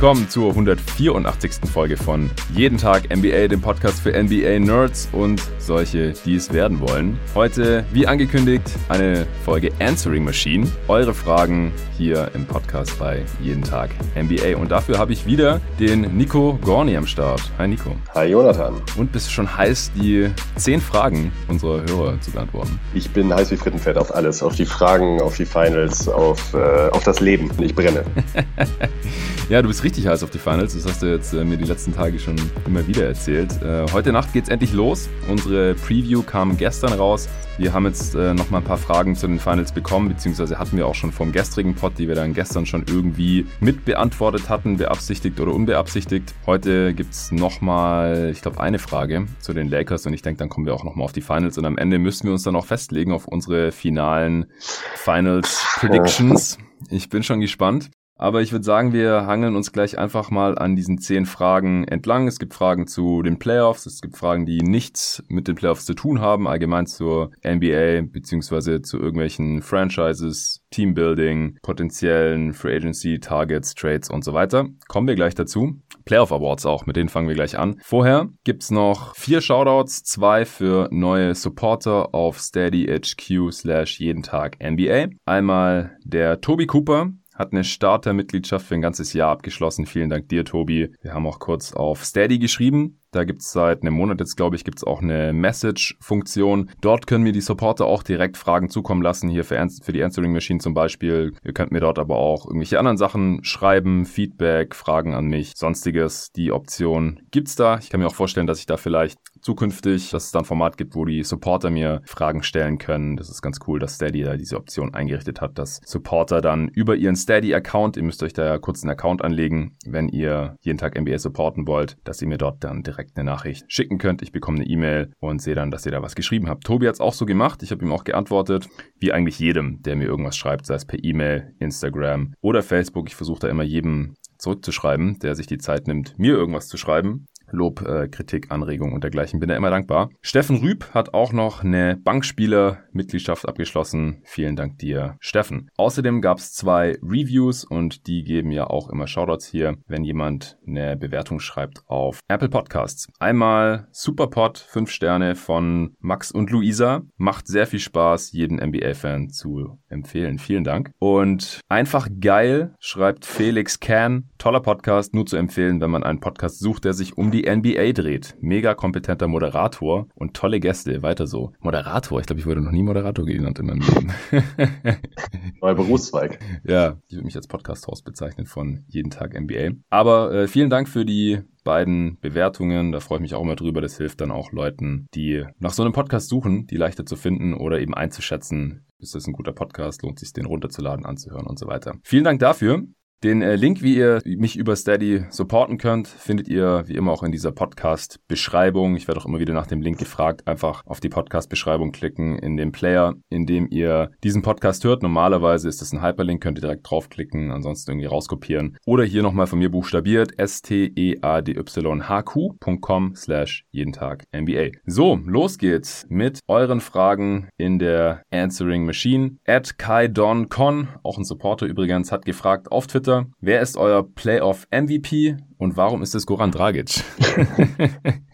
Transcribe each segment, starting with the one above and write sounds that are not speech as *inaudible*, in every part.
willkommen zur 184. Folge von Jeden Tag NBA, dem Podcast für NBA-Nerds und solche, die es werden wollen. Heute, wie angekündigt, eine Folge Answering Machine. Eure Fragen hier im Podcast bei Jeden Tag NBA. Und dafür habe ich wieder den Nico Gorni am Start. Hi Nico. Hi Jonathan. Und bist du schon heiß, die 10 Fragen unserer Hörer zu beantworten? Ich bin heiß wie Frittenfett auf alles. Auf die Fragen, auf die Finals, auf, äh, auf das Leben. Ich brenne. *laughs* ja, du bist richtig heiß auf die Finals. Das hast du jetzt äh, mir die letzten Tage schon immer wieder erzählt. Äh, heute Nacht geht es endlich los. Unsere Preview kam gestern raus. Wir haben jetzt äh, noch mal ein paar Fragen zu den Finals bekommen, beziehungsweise hatten wir auch schon vom gestrigen Pod, die wir dann gestern schon irgendwie mit beantwortet hatten, beabsichtigt oder unbeabsichtigt. Heute gibt es noch mal, ich glaube, eine Frage zu den Lakers und ich denke, dann kommen wir auch noch mal auf die Finals und am Ende müssen wir uns dann auch festlegen auf unsere finalen Finals Predictions. Ich bin schon gespannt. Aber ich würde sagen, wir hangeln uns gleich einfach mal an diesen zehn Fragen entlang. Es gibt Fragen zu den Playoffs, es gibt Fragen, die nichts mit den Playoffs zu tun haben, allgemein zur NBA beziehungsweise zu irgendwelchen Franchises, Teambuilding, potenziellen Free Agency, Targets, Trades und so weiter. Kommen wir gleich dazu. Playoff Awards auch, mit denen fangen wir gleich an. Vorher gibt's noch vier Shoutouts, zwei für neue Supporter auf Steady HQ slash jeden Tag NBA. Einmal der Tobi Cooper, hat eine Startermitgliedschaft für ein ganzes Jahr abgeschlossen. Vielen Dank dir, Tobi. Wir haben auch kurz auf Steady geschrieben. Da gibt's seit einem Monat jetzt, glaube ich, gibt's auch eine Message-Funktion. Dort können mir die Supporter auch direkt Fragen zukommen lassen, hier für, für die Answering Machine zum Beispiel. Ihr könnt mir dort aber auch irgendwelche anderen Sachen schreiben, Feedback, Fragen an mich, sonstiges. Die Option gibt's da. Ich kann mir auch vorstellen, dass ich da vielleicht zukünftig, dass es dann ein Format gibt, wo die Supporter mir Fragen stellen können. Das ist ganz cool, dass Steady da diese Option eingerichtet hat, dass Supporter dann über ihren Steady-Account, ihr müsst euch da ja kurz einen Account anlegen, wenn ihr jeden Tag NBA supporten wollt, dass ihr mir dort dann direkt direkt eine Nachricht schicken könnt. Ich bekomme eine E-Mail und sehe dann, dass ihr da was geschrieben habt. Tobi hat es auch so gemacht. Ich habe ihm auch geantwortet, wie eigentlich jedem, der mir irgendwas schreibt, sei es per E-Mail, Instagram oder Facebook. Ich versuche da immer jedem zurückzuschreiben, der sich die Zeit nimmt, mir irgendwas zu schreiben. Lob, äh, Kritik, Anregung und dergleichen. Bin da immer dankbar. Steffen Rüb hat auch noch eine Bankspieler-Mitgliedschaft abgeschlossen. Vielen Dank dir, Steffen. Außerdem gab es zwei Reviews und die geben ja auch immer Shoutouts hier, wenn jemand eine Bewertung schreibt auf Apple Podcasts. Einmal Superpod, 5 Sterne von Max und Luisa. Macht sehr viel Spaß, jeden NBA-Fan zu empfehlen. Vielen Dank. Und einfach geil, schreibt Felix Can. Toller Podcast, nur zu empfehlen, wenn man einen Podcast sucht, der sich um die die NBA dreht. Mega kompetenter Moderator und tolle Gäste. Weiter so. Moderator, ich glaube, ich wurde noch nie Moderator genannt in meinem Leben. *laughs* Neuer Berufszweig. Ja, ich würde mich als Podcast-Host bezeichnen von Jeden Tag NBA. Aber äh, vielen Dank für die beiden Bewertungen. Da freue ich mich auch immer drüber. Das hilft dann auch Leuten, die nach so einem Podcast suchen, die leichter zu finden oder eben einzuschätzen, ist das ein guter Podcast, lohnt sich den runterzuladen, anzuhören und so weiter. Vielen Dank dafür. Den äh, Link, wie ihr mich über Steady supporten könnt, findet ihr wie immer auch in dieser Podcast-Beschreibung. Ich werde auch immer wieder nach dem Link gefragt. Einfach auf die Podcast-Beschreibung klicken in dem Player, in dem ihr diesen Podcast hört. Normalerweise ist das ein Hyperlink, könnt ihr direkt draufklicken, ansonsten irgendwie rauskopieren. Oder hier nochmal von mir buchstabiert, steadyhq.com slash jeden Tag NBA. So, los geht's mit euren Fragen in der Answering Machine. At Kai Don Con, auch ein Supporter übrigens, hat gefragt auf Twitter, Twitter. Wer ist euer Playoff MVP und warum ist es Goran Dragic? *laughs* *laughs*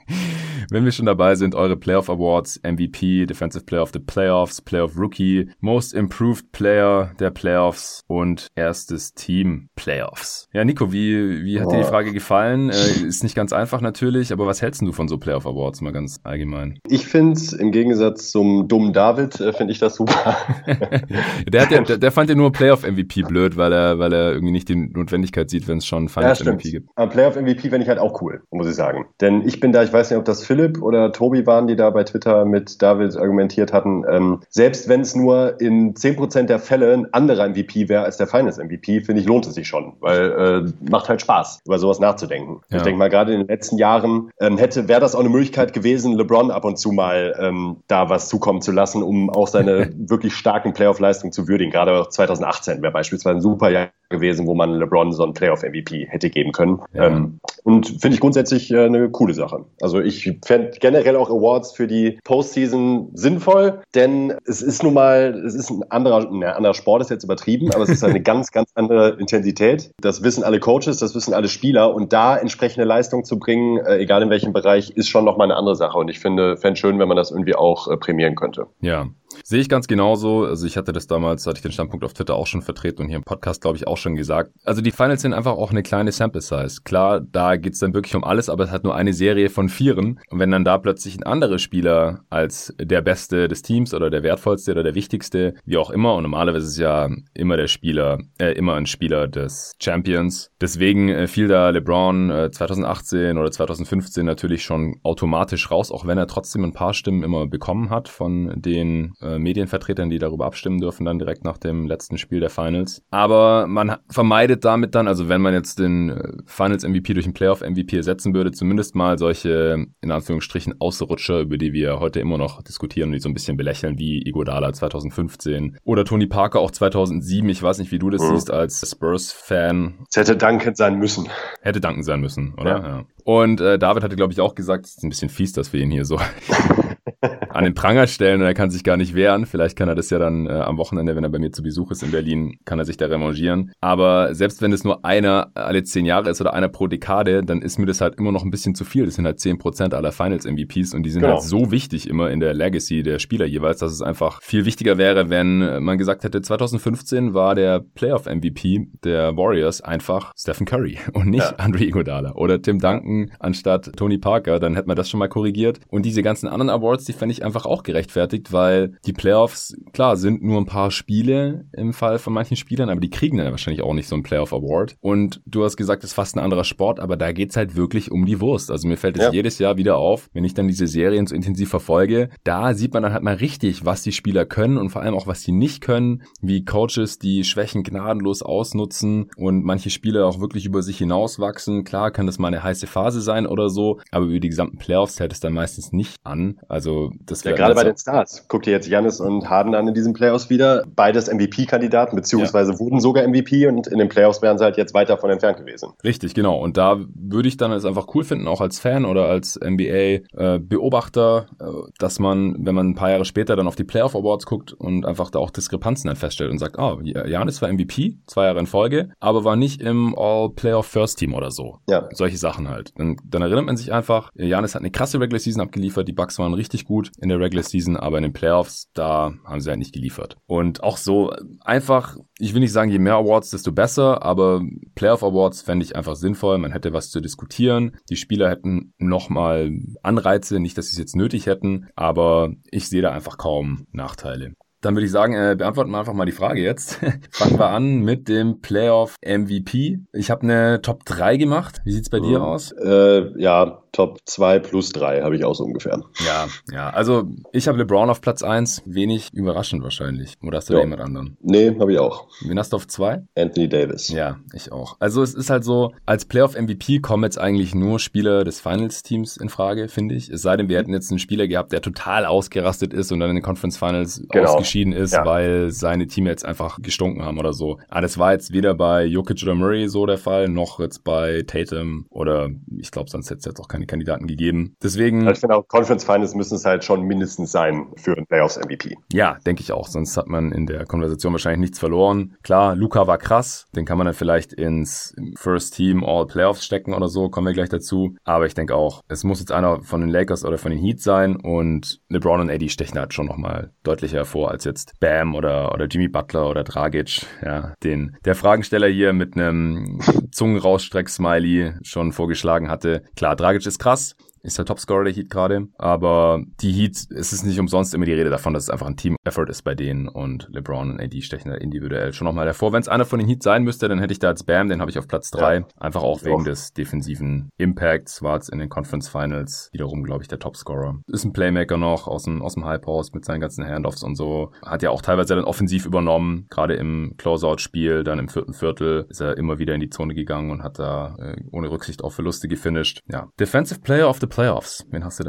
Wenn wir schon dabei sind, eure Playoff Awards, MVP, Defensive Player of the Playoffs, Playoff Rookie, Most Improved Player der Playoffs und erstes Team Playoffs. Ja, Nico, wie, wie hat oh. dir die Frage gefallen? Äh, ist nicht ganz einfach natürlich, aber was hältst du von so Playoff Awards mal ganz allgemein? Ich finde im Gegensatz zum dummen David, äh, finde ich das super. *laughs* der, hat ja, der, der, fand ja nur Playoff MVP blöd, weil er, weil er irgendwie nicht die Notwendigkeit sieht, wenn es schon Finals ja, MVP gibt. Playoff MVP finde ich halt auch cool, muss ich sagen. Denn ich bin da, ich weiß nicht, ob das Philipp Philipp oder Tobi waren, die da bei Twitter mit David argumentiert hatten, ähm, selbst wenn es nur in 10% der Fälle ein anderer MVP wäre als der Finals MVP, finde ich, lohnt es sich schon, weil äh, macht halt Spaß, über sowas nachzudenken. Ja. Ich denke mal, gerade in den letzten Jahren ähm, hätte, wäre das auch eine Möglichkeit gewesen, LeBron ab und zu mal ähm, da was zukommen zu lassen, um auch seine *laughs* wirklich starken Playoff-Leistungen zu würdigen. Gerade 2018 wäre beispielsweise ein super Jahr gewesen, wo man LeBron so einen Playoff-MVP hätte geben können. Ja. Ähm, und finde ich grundsätzlich äh, eine coole Sache. Also ich fände generell auch Awards für die Postseason sinnvoll, denn es ist nun mal, es ist ein anderer, ein anderer Sport ist jetzt übertrieben, aber es ist eine *laughs* ganz, ganz andere Intensität. Das wissen alle Coaches, das wissen alle Spieler und da entsprechende Leistung zu bringen, äh, egal in welchem Bereich, ist schon nochmal eine andere Sache und ich finde, fände schön, wenn man das irgendwie auch äh, prämieren könnte. Ja, Sehe ich ganz genauso. Also ich hatte das damals, hatte ich den Standpunkt auf Twitter auch schon vertreten und hier im Podcast, glaube ich, auch schon gesagt. Also die Finals sind einfach auch eine kleine Sample Size. Klar, da geht's dann wirklich um alles, aber es hat nur eine Serie von Vieren. Und wenn dann da plötzlich ein anderer Spieler als der Beste des Teams oder der wertvollste oder der wichtigste, wie auch immer, und normalerweise ist es ja immer der Spieler, äh, immer ein Spieler des Champions. Deswegen äh, fiel da LeBron äh, 2018 oder 2015 natürlich schon automatisch raus, auch wenn er trotzdem ein paar Stimmen immer bekommen hat von den äh, Medienvertretern, die darüber abstimmen dürfen, dann direkt nach dem letzten Spiel der Finals. Aber man vermeidet damit dann, also wenn man jetzt den äh, Finals MVP durch einen Playoff MVP ersetzen würde, zumindest mal solche, in Anführungsstrichen, Ausrutscher, über die wir heute immer noch diskutieren und die so ein bisschen belächeln, wie Igodala 2015 oder Tony Parker auch 2007. Ich weiß nicht, wie du das mhm. siehst als Spurs-Fan. Es hätte Duncan sein müssen. Hätte Duncan sein müssen, oder? Ja. ja. Und äh, David hatte, glaube ich, auch gesagt, es ist ein bisschen fies, dass wir ihn hier so *laughs* an den Pranger stellen und er kann sich gar nicht wehren. Vielleicht kann er das ja dann äh, am Wochenende, wenn er bei mir zu Besuch ist in Berlin, kann er sich da revanchieren. Aber selbst wenn es nur einer alle zehn Jahre ist oder einer pro Dekade, dann ist mir das halt immer noch ein bisschen zu viel. Das sind halt zehn Prozent aller Finals-MVPs und die sind genau. halt so wichtig immer in der Legacy der Spieler jeweils, dass es einfach viel wichtiger wäre, wenn man gesagt hätte, 2015 war der Playoff-MVP der Warriors einfach Stephen Curry *laughs* und nicht ja. Andre Iguodala oder Tim Duncan anstatt Tony Parker. Dann hätte man das schon mal korrigiert. Und diese ganzen anderen Awards, die fände ich einfach auch gerechtfertigt, weil die Playoffs, klar, sind nur ein paar Spiele im Fall von manchen Spielern, aber die kriegen dann wahrscheinlich auch nicht so einen Playoff Award. Und du hast gesagt, es ist fast ein anderer Sport, aber da geht's halt wirklich um die Wurst. Also mir fällt es ja. jedes Jahr wieder auf, wenn ich dann diese Serien so intensiv verfolge, da sieht man dann halt mal richtig, was die Spieler können und vor allem auch, was sie nicht können, wie Coaches die Schwächen gnadenlos ausnutzen und manche Spieler auch wirklich über sich hinauswachsen. Klar kann das mal eine heiße Phase sein oder so, aber über die gesamten Playoffs hält es dann meistens nicht an. Also das ja, gerade bei den Stars. Guck dir jetzt Janis und Harden an in diesen Playoffs wieder. Beides MVP-Kandidaten, beziehungsweise ja. wurden sogar MVP und in den Playoffs wären sie halt jetzt weit davon entfernt gewesen. Richtig, genau. Und da würde ich dann es einfach cool finden, auch als Fan oder als NBA-Beobachter, äh, äh, dass man, wenn man ein paar Jahre später dann auf die Playoff Awards guckt und einfach da auch Diskrepanzen dann feststellt und sagt, ah, oh, Janis war MVP, zwei Jahre in Folge, aber war nicht im All-Playoff First Team oder so. Ja. Solche Sachen halt. Dann, dann erinnert man sich einfach, Janis hat eine krasse Regular Season abgeliefert, die Bucks waren richtig gut in der Regular Season, aber in den Playoffs, da haben sie halt nicht geliefert. Und auch so einfach, ich will nicht sagen, je mehr Awards, desto besser, aber Playoff Awards fände ich einfach sinnvoll. Man hätte was zu diskutieren. Die Spieler hätten nochmal Anreize, nicht, dass sie es jetzt nötig hätten, aber ich sehe da einfach kaum Nachteile. Dann würde ich sagen, äh, beantworten wir einfach mal die Frage jetzt. *laughs* Fangen wir an mit dem Playoff MVP. Ich habe eine Top 3 gemacht. Wie sieht's bei mhm. dir aus? Äh, ja, Top 2 plus 3 habe ich auch so ungefähr. Ja, ja. Also ich habe LeBron auf Platz 1. Wenig überraschend wahrscheinlich. Oder hast du ja. jemand anderen? Nee, habe ich auch. Wen hast du auf 2? Anthony Davis. Ja, ich auch. Also es ist halt so, als Playoff-MVP kommen jetzt eigentlich nur Spieler des Finals-Teams in Frage, finde ich. Es sei denn, wir hätten jetzt einen Spieler gehabt, der total ausgerastet ist und dann in den Conference Finals genau. ausgeschieden ist, ja. weil seine Teammates einfach gestunken haben oder so. Aber das war jetzt weder bei Jokic oder Murray so der Fall, noch jetzt bei Tatum oder ich glaube, sonst hätte es jetzt auch keine keine Kandidaten gegeben. Deswegen. Ich finde auch Conference Finals müssen es halt schon mindestens sein für ein Playoffs MVP. Ja, denke ich auch. Sonst hat man in der Konversation wahrscheinlich nichts verloren. Klar, Luca war krass. Den kann man dann vielleicht ins First Team All Playoffs stecken oder so. Kommen wir gleich dazu. Aber ich denke auch, es muss jetzt einer von den Lakers oder von den Heat sein und LeBron und Eddie stechen halt schon nochmal deutlicher hervor als jetzt Bam oder, oder Jimmy Butler oder Dragic. Ja, den, der Fragensteller hier mit einem Zungenrausstreck-Smiley schon vorgeschlagen hatte. Klar, Dragic ist ist krass ist der Topscorer der Heat gerade. Aber die Heat, es ist nicht umsonst immer die Rede davon, dass es einfach ein Team-Effort ist bei denen und LeBron und AD stechen da individuell schon nochmal hervor. Wenn es einer von den Heat sein müsste, dann hätte ich da jetzt Bam, den habe ich auf Platz drei. Ja. Einfach auch wegen auch. des defensiven Impacts. War jetzt in den Conference Finals wiederum, glaube ich, der Topscorer. Ist ein Playmaker noch aus dem, aus dem High Post mit seinen ganzen Handoffs und so. Hat ja auch teilweise dann offensiv übernommen. Gerade im Closeout-Spiel, dann im vierten Viertel ist er immer wieder in die Zone gegangen und hat da äh, ohne Rücksicht auf Verluste gefinisht. Ja. Defensive Player of the Playoffs. Wen hast du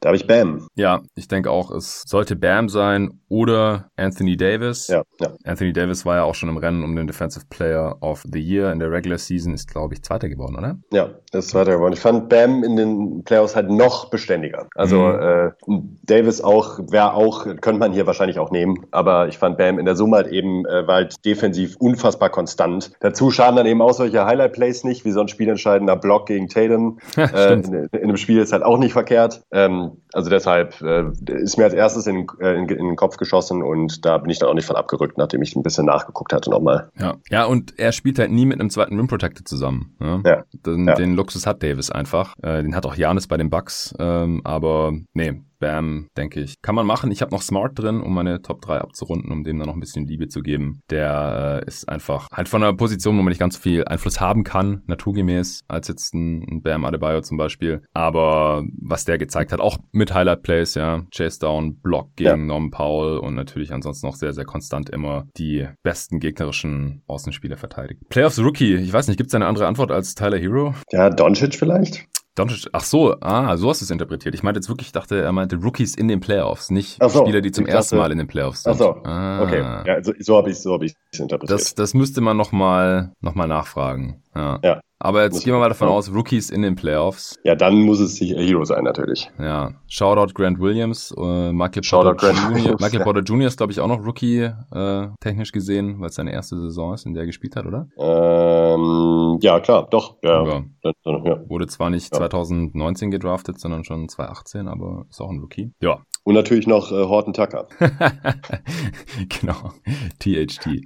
da? Habe ich Bam. Ja, ich denke auch, es sollte Bam sein oder Anthony Davis. Ja, ja. Anthony Davis war ja auch schon im Rennen um den Defensive Player of the Year in der Regular Season, ist glaube ich Zweiter geworden, oder? Ja, ist Zweiter geworden. Ich fand Bam in den Playoffs halt noch beständiger. Also mhm. äh, Davis auch, wäre auch, könnte man hier wahrscheinlich auch nehmen, aber ich fand Bam in der Summe halt eben, äh, war halt defensiv unfassbar konstant. Dazu schaden dann eben auch solche Highlight-Plays nicht, wie so ein spielentscheidender Block gegen Tatum. *laughs* äh, in, in, einem Spiel ist halt auch nicht verkehrt. Ähm, also deshalb äh, ist mir als erstes in, äh, in, in, den Kopf geschossen und da bin ich dann auch nicht von abgerückt, nachdem ich ein bisschen nachgeguckt hatte nochmal. Ja. ja, und er spielt halt nie mit einem zweiten Rim Protector zusammen. Ne? Ja. Den, ja. den Luxus hat Davis einfach. Äh, den hat auch Janis bei den Bucks, ähm, aber nee, Bam, denke ich. Kann man machen. Ich habe noch Smart drin, um meine Top 3 abzurunden, um dem dann noch ein bisschen Liebe zu geben. Der äh, ist einfach halt von einer Position, wo man nicht ganz so viel Einfluss haben kann, naturgemäß, als jetzt ein, ein Bam Adebayo zum Beispiel. Aber was der gezeigt hat, auch mit Highlight Plays, ja, Chase Down, Block gegen ja. Norman Powell und natürlich ansonsten noch sehr, sehr konstant immer die besten gegnerischen Außenspieler verteidigt. Playoffs Rookie, ich weiß nicht, gibt es eine andere Antwort als Tyler Hero? Ja, Doncic vielleicht? Doncic, ach so, ah, so hast du es interpretiert. Ich meinte jetzt wirklich, ich dachte, er meinte Rookies in den Playoffs, nicht so, Spieler, die zum ersten Mal in den Playoffs sind. Ach so, ah. okay. Ja, so, so habe ich es so hab interpretiert. Das, das müsste man nochmal noch mal nachfragen. Ja. ja. Aber jetzt gehen wir mal davon aus, Rookies in den Playoffs. Ja, dann muss es sich Hero sein, natürlich. Ja. Shoutout Grant Williams, äh, Michael Shoutout Porter Grant Jr. Williams, Michael ja. Porter Jr. ist, glaube ich, auch noch Rookie äh, technisch gesehen, weil es seine erste Saison ist, in der er gespielt hat, oder? Ähm, ja, klar, doch. Ja. ja. Wurde zwar nicht 2019 gedraftet, sondern schon 2018, aber ist auch ein Rookie. Ja. Und natürlich noch äh, Horton Tucker. *laughs* genau. THT.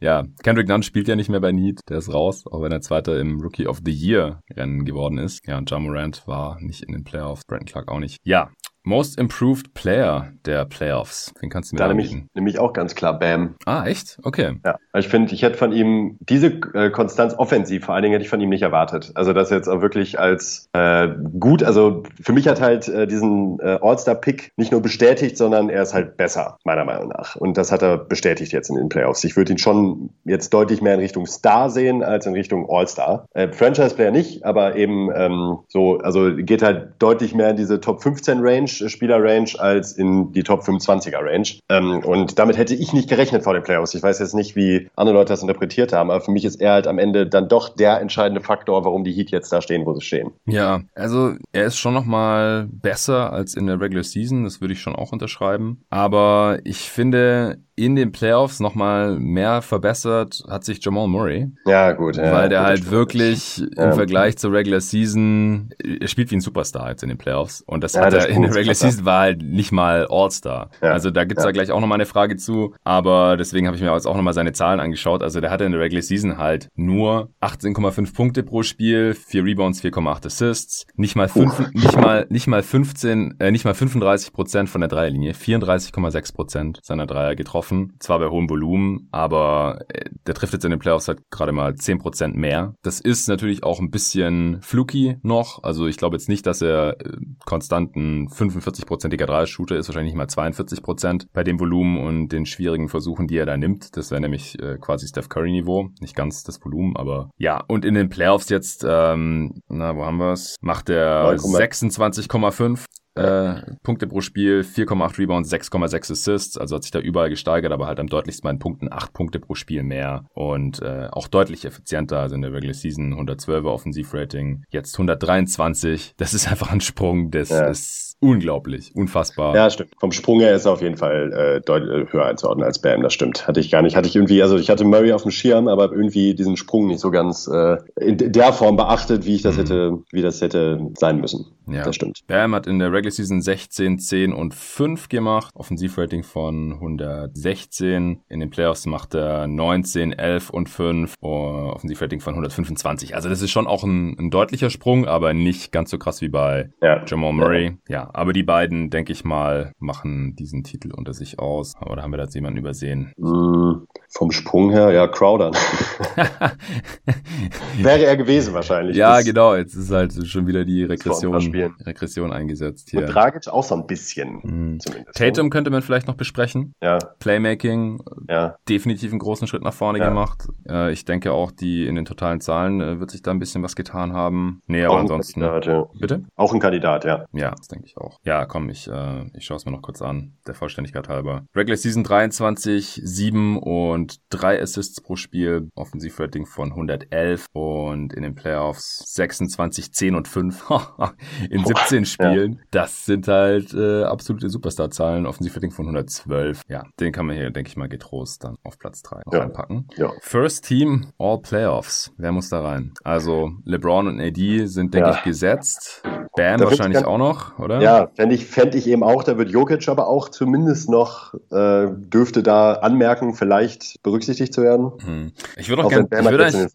Ja, Kendrick Nunn spielt ja nicht mehr bei Need, der ist raus, auch wenn er Zweiter im Rookie of the Year Rennen geworden ist. Ja, und John Morant war nicht in den Playoffs, Brandon Clark auch nicht. Ja, Most Improved Player der Playoffs. Den kannst du mir da nämlich, nämlich auch ganz klar Bam. Ah, echt? Okay. Ja, ich finde, ich hätte von ihm diese äh, Konstanz offensiv vor allen Dingen hätte ich von ihm nicht erwartet. Also das jetzt auch wirklich als äh, gut, also für mich hat halt äh, diesen äh, All-Star-Pick nicht nur bestätigt, sondern er ist halt besser, meiner Meinung nach. Und das hat er bestätigt jetzt in den Playoffs. Ich würde ihn schon jetzt deutlich mehr in Richtung Star sehen als in Richtung All-Star. Äh, Franchise-Player nicht, aber eben ähm, so, also geht halt deutlich mehr in diese Top 15 Range Spieler-Range als in die Top 25er Range. Ähm, und damit hätte ich nicht gerechnet vor den Playoffs. Ich weiß jetzt nicht, wie andere Leute das interpretiert haben, aber für mich ist er halt am Ende dann doch der entscheidende Faktor, warum die Heat jetzt da stehen, wo sie stehen. Ja, also er ist schon nochmal besser als in der Regular Season, das würde ich schon auch unterschreiben. Aber ich finde, in den Playoffs nochmal mehr verbessert hat sich Jamal Murray. Ja, gut. Ja, weil der halt wirklich ja. im Vergleich zur Regular Season, er spielt wie ein Superstar jetzt in den Playoffs. Und das ja, hat er in der Regular Season war halt nicht mal All-Star. Also da gibt's da gleich auch nochmal eine Frage zu. Aber deswegen habe ich mir jetzt auch nochmal seine Zahlen angeschaut. Also der hatte in der Regular Season halt nur 18,5 Punkte pro Spiel, 4 Rebounds, 4,8 Assists, nicht mal, fünf, nicht mal, nicht mal 15, äh, nicht mal 35 Prozent von der Dreierlinie, 34,6 Prozent seiner Dreier getroffen getroffen, zwar bei hohem Volumen, aber äh, der trifft jetzt in den Playoffs halt gerade mal 10% mehr. Das ist natürlich auch ein bisschen fluky noch, also ich glaube jetzt nicht, dass er äh, konstant ein 45%iger Dreier-Shooter ist, wahrscheinlich mal 42% bei dem Volumen und den schwierigen Versuchen, die er da nimmt. Das wäre nämlich äh, quasi Steph Curry-Niveau, nicht ganz das Volumen, aber ja. Und in den Playoffs jetzt, ähm, na, wo haben wir es? Macht er 26,5 äh, Punkte pro Spiel, 4,8 Rebounds, 6,6 Assists, also hat sich da überall gesteigert, aber halt am deutlichsten bei den Punkten 8 Punkte pro Spiel mehr und äh, auch deutlich effizienter, also in der Regular Season 112er Offensivrating, jetzt 123, das ist einfach ein Sprung, das ja. ist unglaublich, unfassbar. Ja, stimmt. Vom Sprung her ist er auf jeden Fall äh, deutlich höher einzuordnen als Bam, das stimmt. Hatte ich gar nicht, hatte ich irgendwie, also ich hatte Murray auf dem Schirm, aber irgendwie diesen Sprung nicht so ganz äh, in der Form beachtet, wie ich das mhm. hätte, wie das hätte sein müssen. Ja. Das stimmt. Bam hat in der Regular Season 16, 10 und 5 gemacht. Offensivrating von 116. In den Playoffs macht er 19, 11 und 5. Offensivrating von 125. Also das ist schon auch ein, ein, deutlicher Sprung, aber nicht ganz so krass wie bei ja. Jamal Murray. Ja. Ja. aber die beiden, denke ich mal, machen diesen Titel unter sich aus. Oder haben wir da jetzt jemanden übersehen? Mm, vom Sprung her, ja, Crowder. *laughs* Wäre er gewesen wahrscheinlich. Ja, genau. Jetzt ist halt schon wieder die Regression. Regression eingesetzt hier. Und Dragic auch so ein bisschen. Zumindest. Tatum könnte man vielleicht noch besprechen. Ja. Playmaking, ja. definitiv einen großen Schritt nach vorne ja. gemacht. Äh, ich denke auch, die in den totalen Zahlen äh, wird sich da ein bisschen was getan haben. Nee, aber ansonsten. Kandidat, ja. Bitte? Auch ein Kandidat, ja. Ja, das denke ich auch. Ja, komm, ich, äh, ich schaue es mir noch kurz an, der Vollständigkeit halber. Regular Season 23, 7 und 3 Assists pro Spiel, Offensivrating von 111 und in den Playoffs 26, 10 und 5 *laughs* in 17 Spielen. Ja. Das sind halt äh, absolute Superstar-Zahlen, Offensivrating von 112. Ja, den kann man hier, denke ich mal, getrost dann auf Platz 3 ja. reinpacken. Ja. First Team All Playoffs. Wer muss da rein? Also LeBron und AD sind, denke ich, gesetzt. Bam wahrscheinlich auch noch, oder? Ja, fände ich, fänd ich eben auch. Da wird Jokic aber auch zumindest noch, äh, dürfte da anmerken, vielleicht berücksichtigt zu werden. Hm. Ich würde auch, gerne, ich würde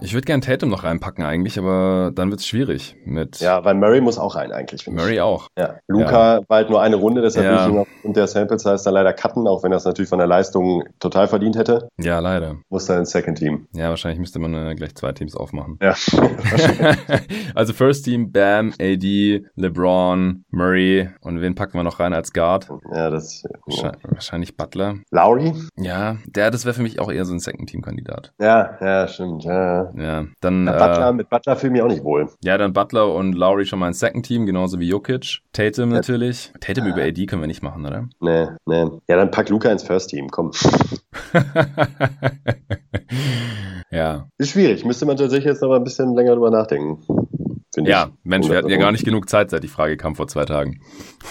ich würde gerne Tatum noch reinpacken eigentlich, aber dann wird es schwierig mit. Ja, weil Murray muss auch rein eigentlich. Murray auch. Ja. Luca ja. war halt nur eine Runde, deshalb ja. will ich ihn aufgrund der Sample Size dann leider cutten, auch wenn er es natürlich von der Leistung total verdient hätte. Ja, leider. Muss dann ins Second Team. Ja, wahrscheinlich müsste man äh, gleich zwei Teams aufmachen. Ja. *laughs* also First Team, Bam, AD, LeBron, Murray und wen packen wir noch rein als Guard? Ja, das wahrscheinlich, wahrscheinlich Butler. Lowry? Ja, der, das wäre für mich auch eher so ein Second Team Kandidat. Ja, ja, stimmt. Ja, ja dann ja, Butler, äh, mit Butler fühle ich mich auch nicht wohl. Ja, dann Butler und Lowry schon mal ein Second Team, genauso wie Jokic. Tatum natürlich. Tatum über AD können wir nicht machen, oder? Nee, nee. Ja, dann pack Luca ins First Team, komm. *laughs* ja. Ist schwierig, müsste man tatsächlich jetzt noch mal ein bisschen länger drüber nachdenken ja, ich. Mensch, wir hatten ja gar nicht genug Zeit, seit die Frage kam vor zwei Tagen.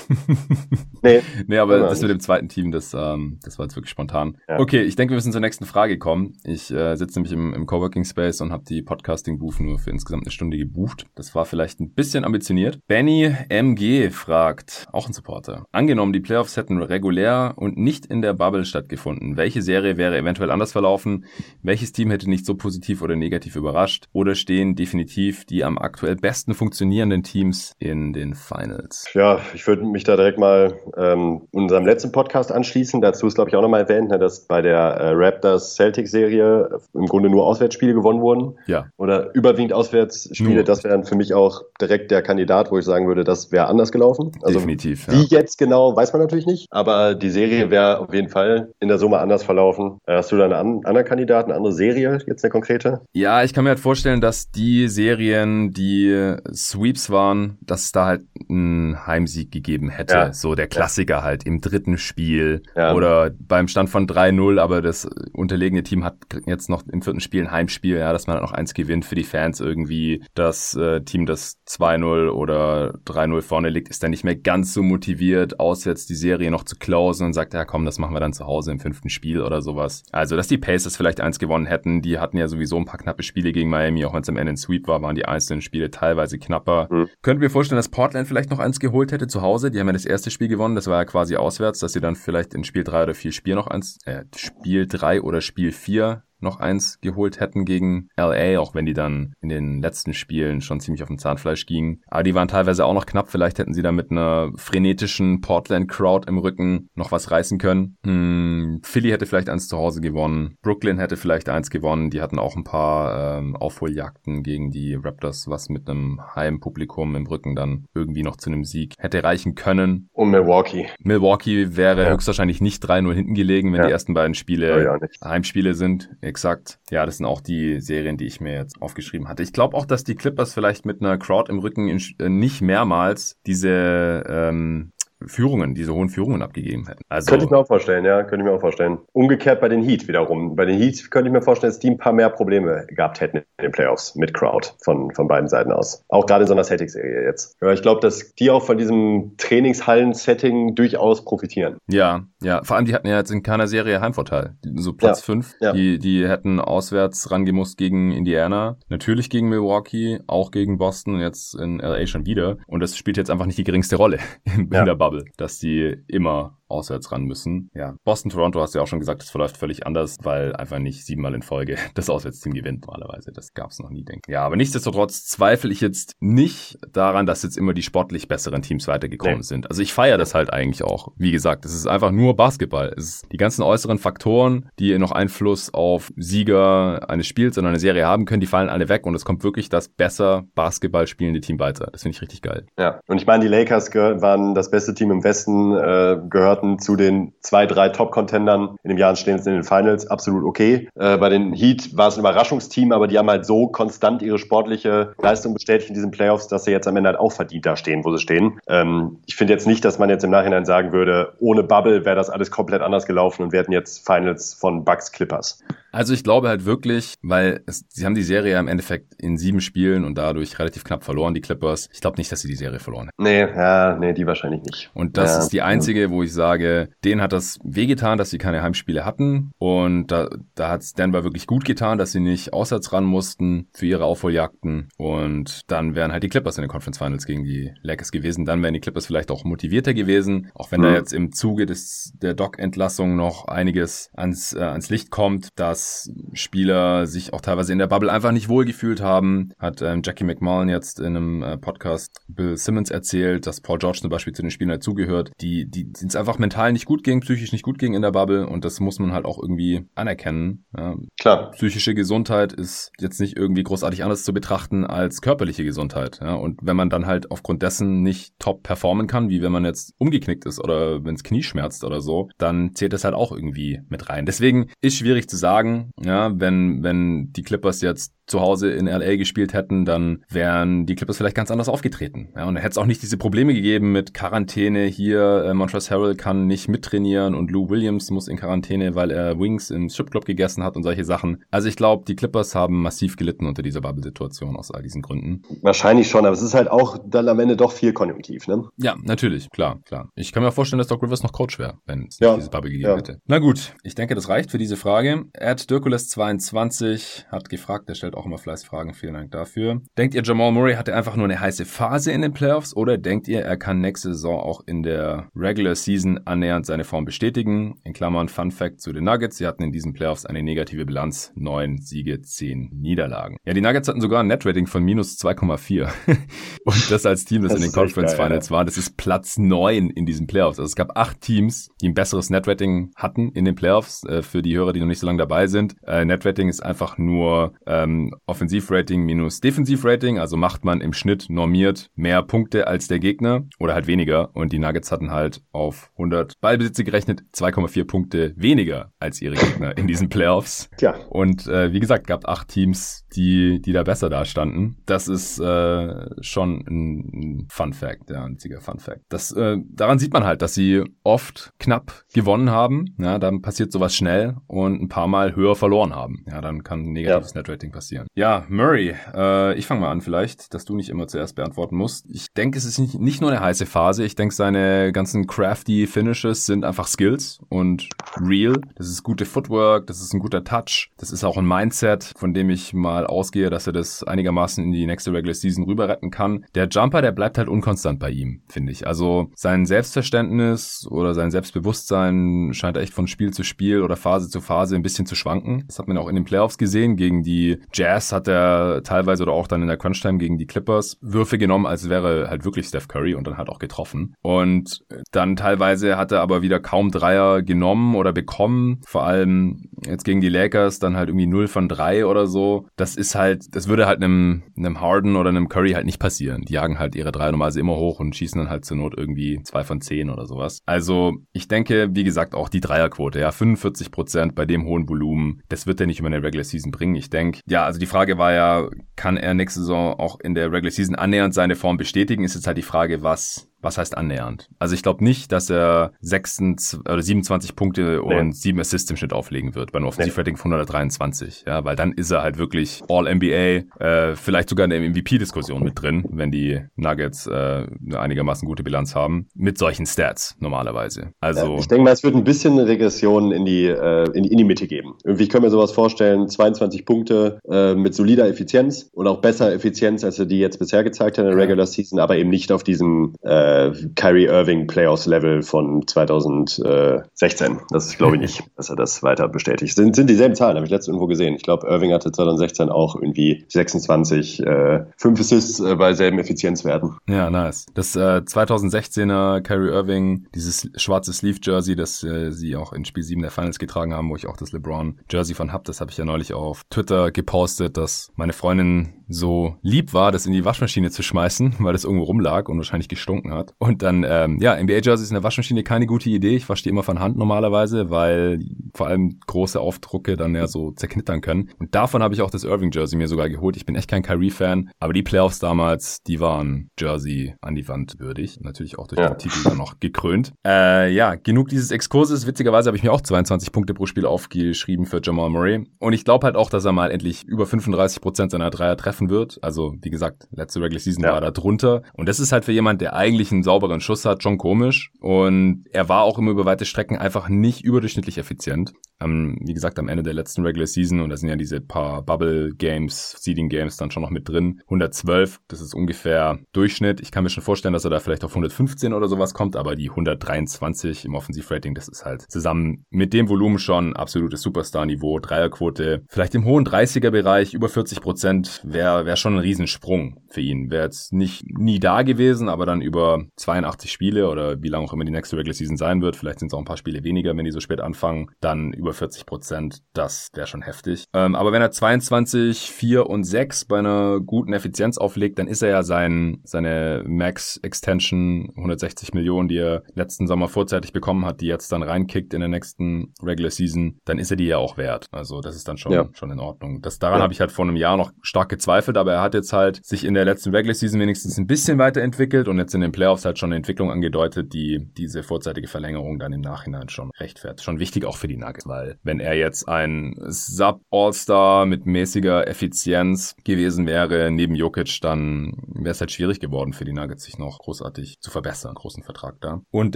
*laughs* nee. *laughs* nee, aber das mit dem zweiten Team, das, ähm, das war jetzt wirklich spontan. Ja. Okay, ich denke, wir müssen zur nächsten Frage kommen. Ich äh, sitze nämlich im, im Coworking Space und habe die Podcasting-Booth nur für insgesamt eine Stunde gebucht. Das war vielleicht ein bisschen ambitioniert. Benny MG fragt, auch ein Supporter. Angenommen, die Playoffs hätten regulär und nicht in der Bubble stattgefunden. Welche Serie wäre eventuell anders verlaufen? Welches Team hätte nicht so positiv oder negativ überrascht? Oder stehen definitiv die am aktuell besten funktionierenden Teams in den Finals? Ja, ich würde mich da direkt mal ähm, unserem letzten Podcast anschließen. Dazu ist, glaube ich, auch nochmal erwähnt, ne, dass bei der äh, Raptors-Celtics-Serie im Grunde nur Auswärtsspiele gewonnen wurden. Ja. Oder überwiegend Auswärtsspiele. Nur. Das wären für mich auch direkt der Kandidat, wo ich sagen würde, das wäre anders gelaufen. Also Definitiv. Ja. Wie jetzt genau, weiß man natürlich nicht. Aber die Serie wäre auf jeden Fall in der Summe anders verlaufen. Äh, hast du da einen anderen Kandidaten, eine andere Serie, jetzt eine konkrete? Ja, ich kann mir halt vorstellen, dass die Serien, die Sweeps waren, dass es da halt einen Heimsieg gegeben hätte. Ja. So der Klassiker halt im dritten Spiel ja. oder beim Stand von 3-0, aber das unterlegene Team hat jetzt noch im vierten Spiel ein Heimspiel, ja, dass man halt noch eins gewinnt für die Fans irgendwie. Das äh, Team, das 2-0 oder 3-0 vorne liegt, ist dann nicht mehr ganz so motiviert, auswärts die Serie noch zu closen und sagt, ja komm, das machen wir dann zu Hause im fünften Spiel oder sowas. Also, dass die Pacers vielleicht eins gewonnen hätten, die hatten ja sowieso ein paar knappe Spiele gegen Miami, auch wenn es am Ende ein Sweep war, waren die einzelnen Spiele teilweise knapper. Mhm. Könnten wir vorstellen, dass Portland vielleicht noch eins geholt hätte zu Hause? Die haben ja das erste Spiel gewonnen, das war ja quasi auswärts, dass sie dann vielleicht in Spiel 3 oder 4 Spiel noch eins, äh, Spiel 3 oder Spiel 4 noch eins geholt hätten gegen LA, auch wenn die dann in den letzten Spielen schon ziemlich auf dem Zahnfleisch gingen. Aber die waren teilweise auch noch knapp. Vielleicht hätten sie da mit einer frenetischen Portland-Crowd im Rücken noch was reißen können. Hm, Philly hätte vielleicht eins zu Hause gewonnen. Brooklyn hätte vielleicht eins gewonnen. Die hatten auch ein paar ähm, Aufholjagden gegen die Raptors, was mit einem Heimpublikum im Rücken dann irgendwie noch zu einem Sieg hätte reichen können. Und Milwaukee. Milwaukee wäre ja. höchstwahrscheinlich nicht 3-0 hinten gelegen, wenn ja. die ersten beiden Spiele Heimspiele sind Exakt. Ja, das sind auch die Serien, die ich mir jetzt aufgeschrieben hatte. Ich glaube auch, dass die Clippers vielleicht mit einer Crowd im Rücken äh, nicht mehrmals diese ähm, Führungen, diese hohen Führungen abgegeben hätten. Also, könnte ich mir auch vorstellen, ja, könnte ich mir auch vorstellen. Umgekehrt bei den Heat wiederum. Bei den Heat könnte ich mir vorstellen, dass die ein paar mehr Probleme gehabt hätten in den Playoffs mit Crowd von, von beiden Seiten aus. Auch gerade in so einer Celtics-Serie jetzt. Ja, ich glaube, dass die auch von diesem Trainingshallen-Setting durchaus profitieren. Ja, ja. Vor allem, die hatten ja jetzt in keiner Serie Heimvorteil. So Platz 5. Ja, ja. Die, die hätten auswärts rangemusst gegen Indiana. Natürlich gegen Milwaukee, auch gegen Boston und jetzt in LA schon wieder. Und das spielt jetzt einfach nicht die geringste Rolle *laughs* in, ja. der Bubble. Bubble, dass die immer auswärts ran müssen. Ja, Boston, Toronto hast du ja auch schon gesagt, das verläuft völlig anders, weil einfach nicht siebenmal in Folge *laughs* das Auswärtsteam gewinnt normalerweise. Das gab es noch nie, denke ich. Ja, aber nichtsdestotrotz zweifle ich jetzt nicht daran, dass jetzt immer die sportlich besseren Teams weitergekommen nee. sind. Also ich feiere das halt eigentlich auch. Wie gesagt, es ist einfach nur Basketball. Es ist die ganzen äußeren Faktoren, die noch Einfluss auf Sieger eines Spiels oder eine Serie haben können, die fallen alle weg und es kommt wirklich das besser Basketball spielende Team weiter. Das finde ich richtig geil. Ja, und ich meine, die Lakers waren das beste Team im Westen, äh, gehörten zu den zwei, drei Top-Contendern. In dem Jahr stehen sie in den Finals, absolut okay. Äh, bei den Heat war es ein Überraschungsteam, aber die haben halt so konstant ihre sportliche Leistung bestätigt in diesen Playoffs, dass sie jetzt am Ende halt auch verdient da stehen, wo sie stehen. Ähm, ich finde jetzt nicht, dass man jetzt im Nachhinein sagen würde, ohne Bubble wäre das alles komplett anders gelaufen und wir hätten jetzt Finals von Bucks Clippers. Also ich glaube halt wirklich, weil es, sie haben die Serie ja im Endeffekt in sieben Spielen und dadurch relativ knapp verloren, die Clippers. Ich glaube nicht, dass sie die Serie verloren haben. Nee, ja, nee, die wahrscheinlich nicht. Und das ja. ist die einzige, wo ich sage, denen hat das wehgetan, dass sie keine Heimspiele hatten. Und da, da hat es Denver wirklich gut getan, dass sie nicht auswärts ran mussten für ihre Aufholjagden. Und dann wären halt die Clippers in den Conference Finals gegen die Lakers gewesen. Dann wären die Clippers vielleicht auch motivierter gewesen. Auch wenn mhm. da jetzt im Zuge des, der Doc-Entlassung noch einiges ans, äh, ans Licht kommt, dass Spieler sich auch teilweise in der Bubble einfach nicht wohlgefühlt haben. Hat ähm, Jackie McMullen jetzt in einem äh, Podcast Bill Simmons erzählt, dass Paul George zum Beispiel zu den Spielern dazugehört, die, die es einfach mental nicht gut ging, psychisch nicht gut ging in der Bubble und das muss man halt auch irgendwie anerkennen. Ja. Klar. Psychische Gesundheit ist jetzt nicht irgendwie großartig anders zu betrachten als körperliche Gesundheit. Ja. Und wenn man dann halt aufgrund dessen nicht top performen kann, wie wenn man jetzt umgeknickt ist oder wenn es Knie schmerzt oder so, dann zählt das halt auch irgendwie mit rein. Deswegen ist schwierig zu sagen, ja, wenn, wenn die Clippers jetzt zu Hause in LA gespielt hätten, dann wären die Clippers vielleicht ganz anders aufgetreten. Ja, und dann hätte es auch nicht diese Probleme gegeben mit Quarantäne hier. Äh, Montrezl Harrell kann nicht mittrainieren und Lou Williams muss in Quarantäne, weil er Wings im Stripclub gegessen hat und solche Sachen. Also ich glaube, die Clippers haben massiv gelitten unter dieser Bubble-Situation aus all diesen Gründen. Wahrscheinlich schon, aber es ist halt auch dann am Ende doch viel konjunktiv, ne? Ja, natürlich, klar, klar. Ich kann mir vorstellen, dass Doc Rivers noch Coach wäre, wenn es ja, diese Bubble gegeben ja. hätte. Na gut, ich denke, das reicht für diese Frage. Ed Dirkules22 hat gefragt, der stellt auch immer fleißig Fragen. Vielen Dank dafür. Denkt ihr, Jamal Murray hatte einfach nur eine heiße Phase in den Playoffs oder denkt ihr, er kann nächste Saison auch in der Regular Season annähernd seine Form bestätigen? In Klammern Fun Fact zu den Nuggets. Sie hatten in diesen Playoffs eine negative Bilanz. Neun Siege, zehn Niederlagen. Ja, die Nuggets hatten sogar ein Netrating von minus 2,4. *laughs* Und das als Team, das, das in den Conference geil, Finals ja. war, das ist Platz neun in diesen Playoffs. Also es gab acht Teams, die ein besseres Netrating hatten in den Playoffs. Äh, für die Hörer, die noch nicht so lange dabei sind. Äh, Netrating ist einfach nur ähm, Offensivrating minus Defensivrating, also macht man im Schnitt normiert mehr Punkte als der Gegner oder halt weniger und die Nuggets hatten halt auf 100 Ballbesitze gerechnet 2,4 Punkte weniger als ihre Gegner in diesen Playoffs. Tja. Und äh, wie gesagt, gab acht Teams, die, die da besser dastanden. Das ist äh, schon ein Fun Fact, ja, ein einziger Fun Fact. Das, äh, daran sieht man halt, dass sie oft knapp gewonnen haben. Ja, dann passiert sowas schnell und ein paar Mal höher verloren haben. Ja, dann kann negatives ja. Netrating passieren. Ja, Murray, äh, ich fange mal an vielleicht, dass du nicht immer zuerst beantworten musst. Ich denke, es ist nicht, nicht nur eine heiße Phase. Ich denke, seine ganzen crafty Finishes sind einfach Skills und real. Das ist gute Footwork, das ist ein guter Touch. Das ist auch ein Mindset, von dem ich mal ausgehe, dass er das einigermaßen in die nächste Regular Season rüber retten kann. Der Jumper, der bleibt halt unkonstant bei ihm, finde ich. Also sein Selbstverständnis oder sein Selbstbewusstsein scheint echt von Spiel zu Spiel oder Phase zu Phase ein bisschen zu schwanken. Das hat man auch in den Playoffs gesehen. Gegen die Jazz hat er teilweise oder auch dann in der Crunch-Time gegen die Clippers Würfe genommen, als wäre halt wirklich Steph Curry und dann halt auch getroffen. Und dann teilweise hat er aber wieder kaum Dreier genommen oder bekommen. Vor allem jetzt gegen die Lakers dann halt irgendwie 0 von 3 oder so. Das ist halt, das würde halt einem, einem Harden oder einem Curry halt nicht passieren. Die jagen halt ihre Dreier normalerweise immer hoch und schießen dann halt zur Not irgendwie 2 von 10 oder sowas. Also ich denke, wie gesagt, auch die Dreierquote, ja, 45 Prozent bei dem hohen Volumen, das wird er nicht über eine Regular Season bringen. Ich denke, ja, also die Frage war ja, kann er nächste Saison auch in der Regular Season annähernd seine Form bestätigen? Ist jetzt halt die Frage, was was heißt annähernd? Also ich glaube nicht, dass er 26 oder 27 Punkte nee. und 7 Assists im Schnitt auflegen wird bei einem Offensivrating nee. von 123. Ja, weil dann ist er halt wirklich All-NBA, äh, vielleicht sogar in der MVP-Diskussion mit drin, wenn die Nuggets äh, eine einigermaßen gute Bilanz haben, mit solchen Stats normalerweise. Also ja, ich denke mal, es wird ein bisschen eine Regression in die, äh, in, in, die Mitte geben. Irgendwie können wir sowas vorstellen, 22 Punkte äh, mit solider Effizienz und auch besser Effizienz, als er die jetzt bisher gezeigt hat in der Regular Season, aber eben nicht auf diesem äh, äh, Kyrie Irving Playoffs Level von 2016. Das glaube ich nicht, *laughs* dass er das weiter bestätigt. Sind, sind dieselben Zahlen, habe ich letztens irgendwo gesehen. Ich glaube, Irving hatte 2016 auch irgendwie 26, äh, 5 Assists äh, bei selben Effizienzwerten. Ja, nice. Das äh, 2016er Kyrie Irving, dieses schwarze Sleeve Jersey, das äh, sie auch in Spiel 7 der Finals getragen haben, wo ich auch das LeBron Jersey von hab, das habe ich ja neulich auf Twitter gepostet, dass meine Freundin so lieb war, das in die Waschmaschine zu schmeißen, weil das irgendwo rumlag und wahrscheinlich gestunken hat. Und dann, ähm, ja, NBA-Jerseys in der Waschmaschine keine gute Idee. Ich wasche die immer von Hand normalerweise, weil vor allem große Aufdrucke dann ja so zerknittern können. Und davon habe ich auch das Irving-Jersey mir sogar geholt. Ich bin echt kein Kyrie-Fan, aber die Playoffs damals, die waren Jersey an die Wand würdig. Natürlich auch durch ja. den Titel dann noch gekrönt. Äh, ja, genug dieses Exkurses. Witzigerweise habe ich mir auch 22 Punkte pro Spiel aufgeschrieben für Jamal Murray. Und ich glaube halt auch, dass er mal endlich über 35 Prozent seiner Dreier treffen treffen wird. Also wie gesagt, letzte Regular Season ja. war da drunter. Und das ist halt für jemand, der eigentlich einen sauberen Schuss hat, schon komisch. Und er war auch immer über weite Strecken einfach nicht überdurchschnittlich effizient. Ähm, wie gesagt, am Ende der letzten Regular Season, und da sind ja diese paar Bubble Games, Seeding Games dann schon noch mit drin. 112, das ist ungefähr Durchschnitt. Ich kann mir schon vorstellen, dass er da vielleicht auf 115 oder sowas kommt, aber die 123 im Offensivrating, das ist halt zusammen mit dem Volumen schon absolutes Superstar-Niveau. Dreierquote, vielleicht im hohen 30er-Bereich, über 40 Prozent wäre wäre wär schon ein Riesensprung für ihn. Wäre jetzt nicht nie da gewesen, aber dann über 82 Spiele oder wie lange auch immer die nächste Regular Season sein wird, vielleicht sind es auch ein paar Spiele weniger, wenn die so spät anfangen, dann über 40 Prozent, das wäre schon heftig. Ähm, aber wenn er 22, 4 und 6 bei einer guten Effizienz auflegt, dann ist er ja sein, seine Max Extension 160 Millionen, die er letzten Sommer vorzeitig bekommen hat, die jetzt dann reinkickt in der nächsten Regular Season, dann ist er die ja auch wert. Also das ist dann schon, ja. schon in Ordnung. Das, daran ja. habe ich halt vor einem Jahr noch stark gezweifelt gezweifelt, aber er hat jetzt halt sich in der letzten Regular Season wenigstens ein bisschen weiterentwickelt und jetzt in den Playoffs halt schon eine Entwicklung angedeutet, die diese vorzeitige Verlängerung dann im Nachhinein schon rechtfertigt. Schon wichtig auch für die Nuggets, weil wenn er jetzt ein Sub-All-Star mit mäßiger Effizienz gewesen wäre, neben Jokic, dann wäre es halt schwierig geworden für die Nuggets, sich noch großartig zu verbessern. Großen Vertrag da. Und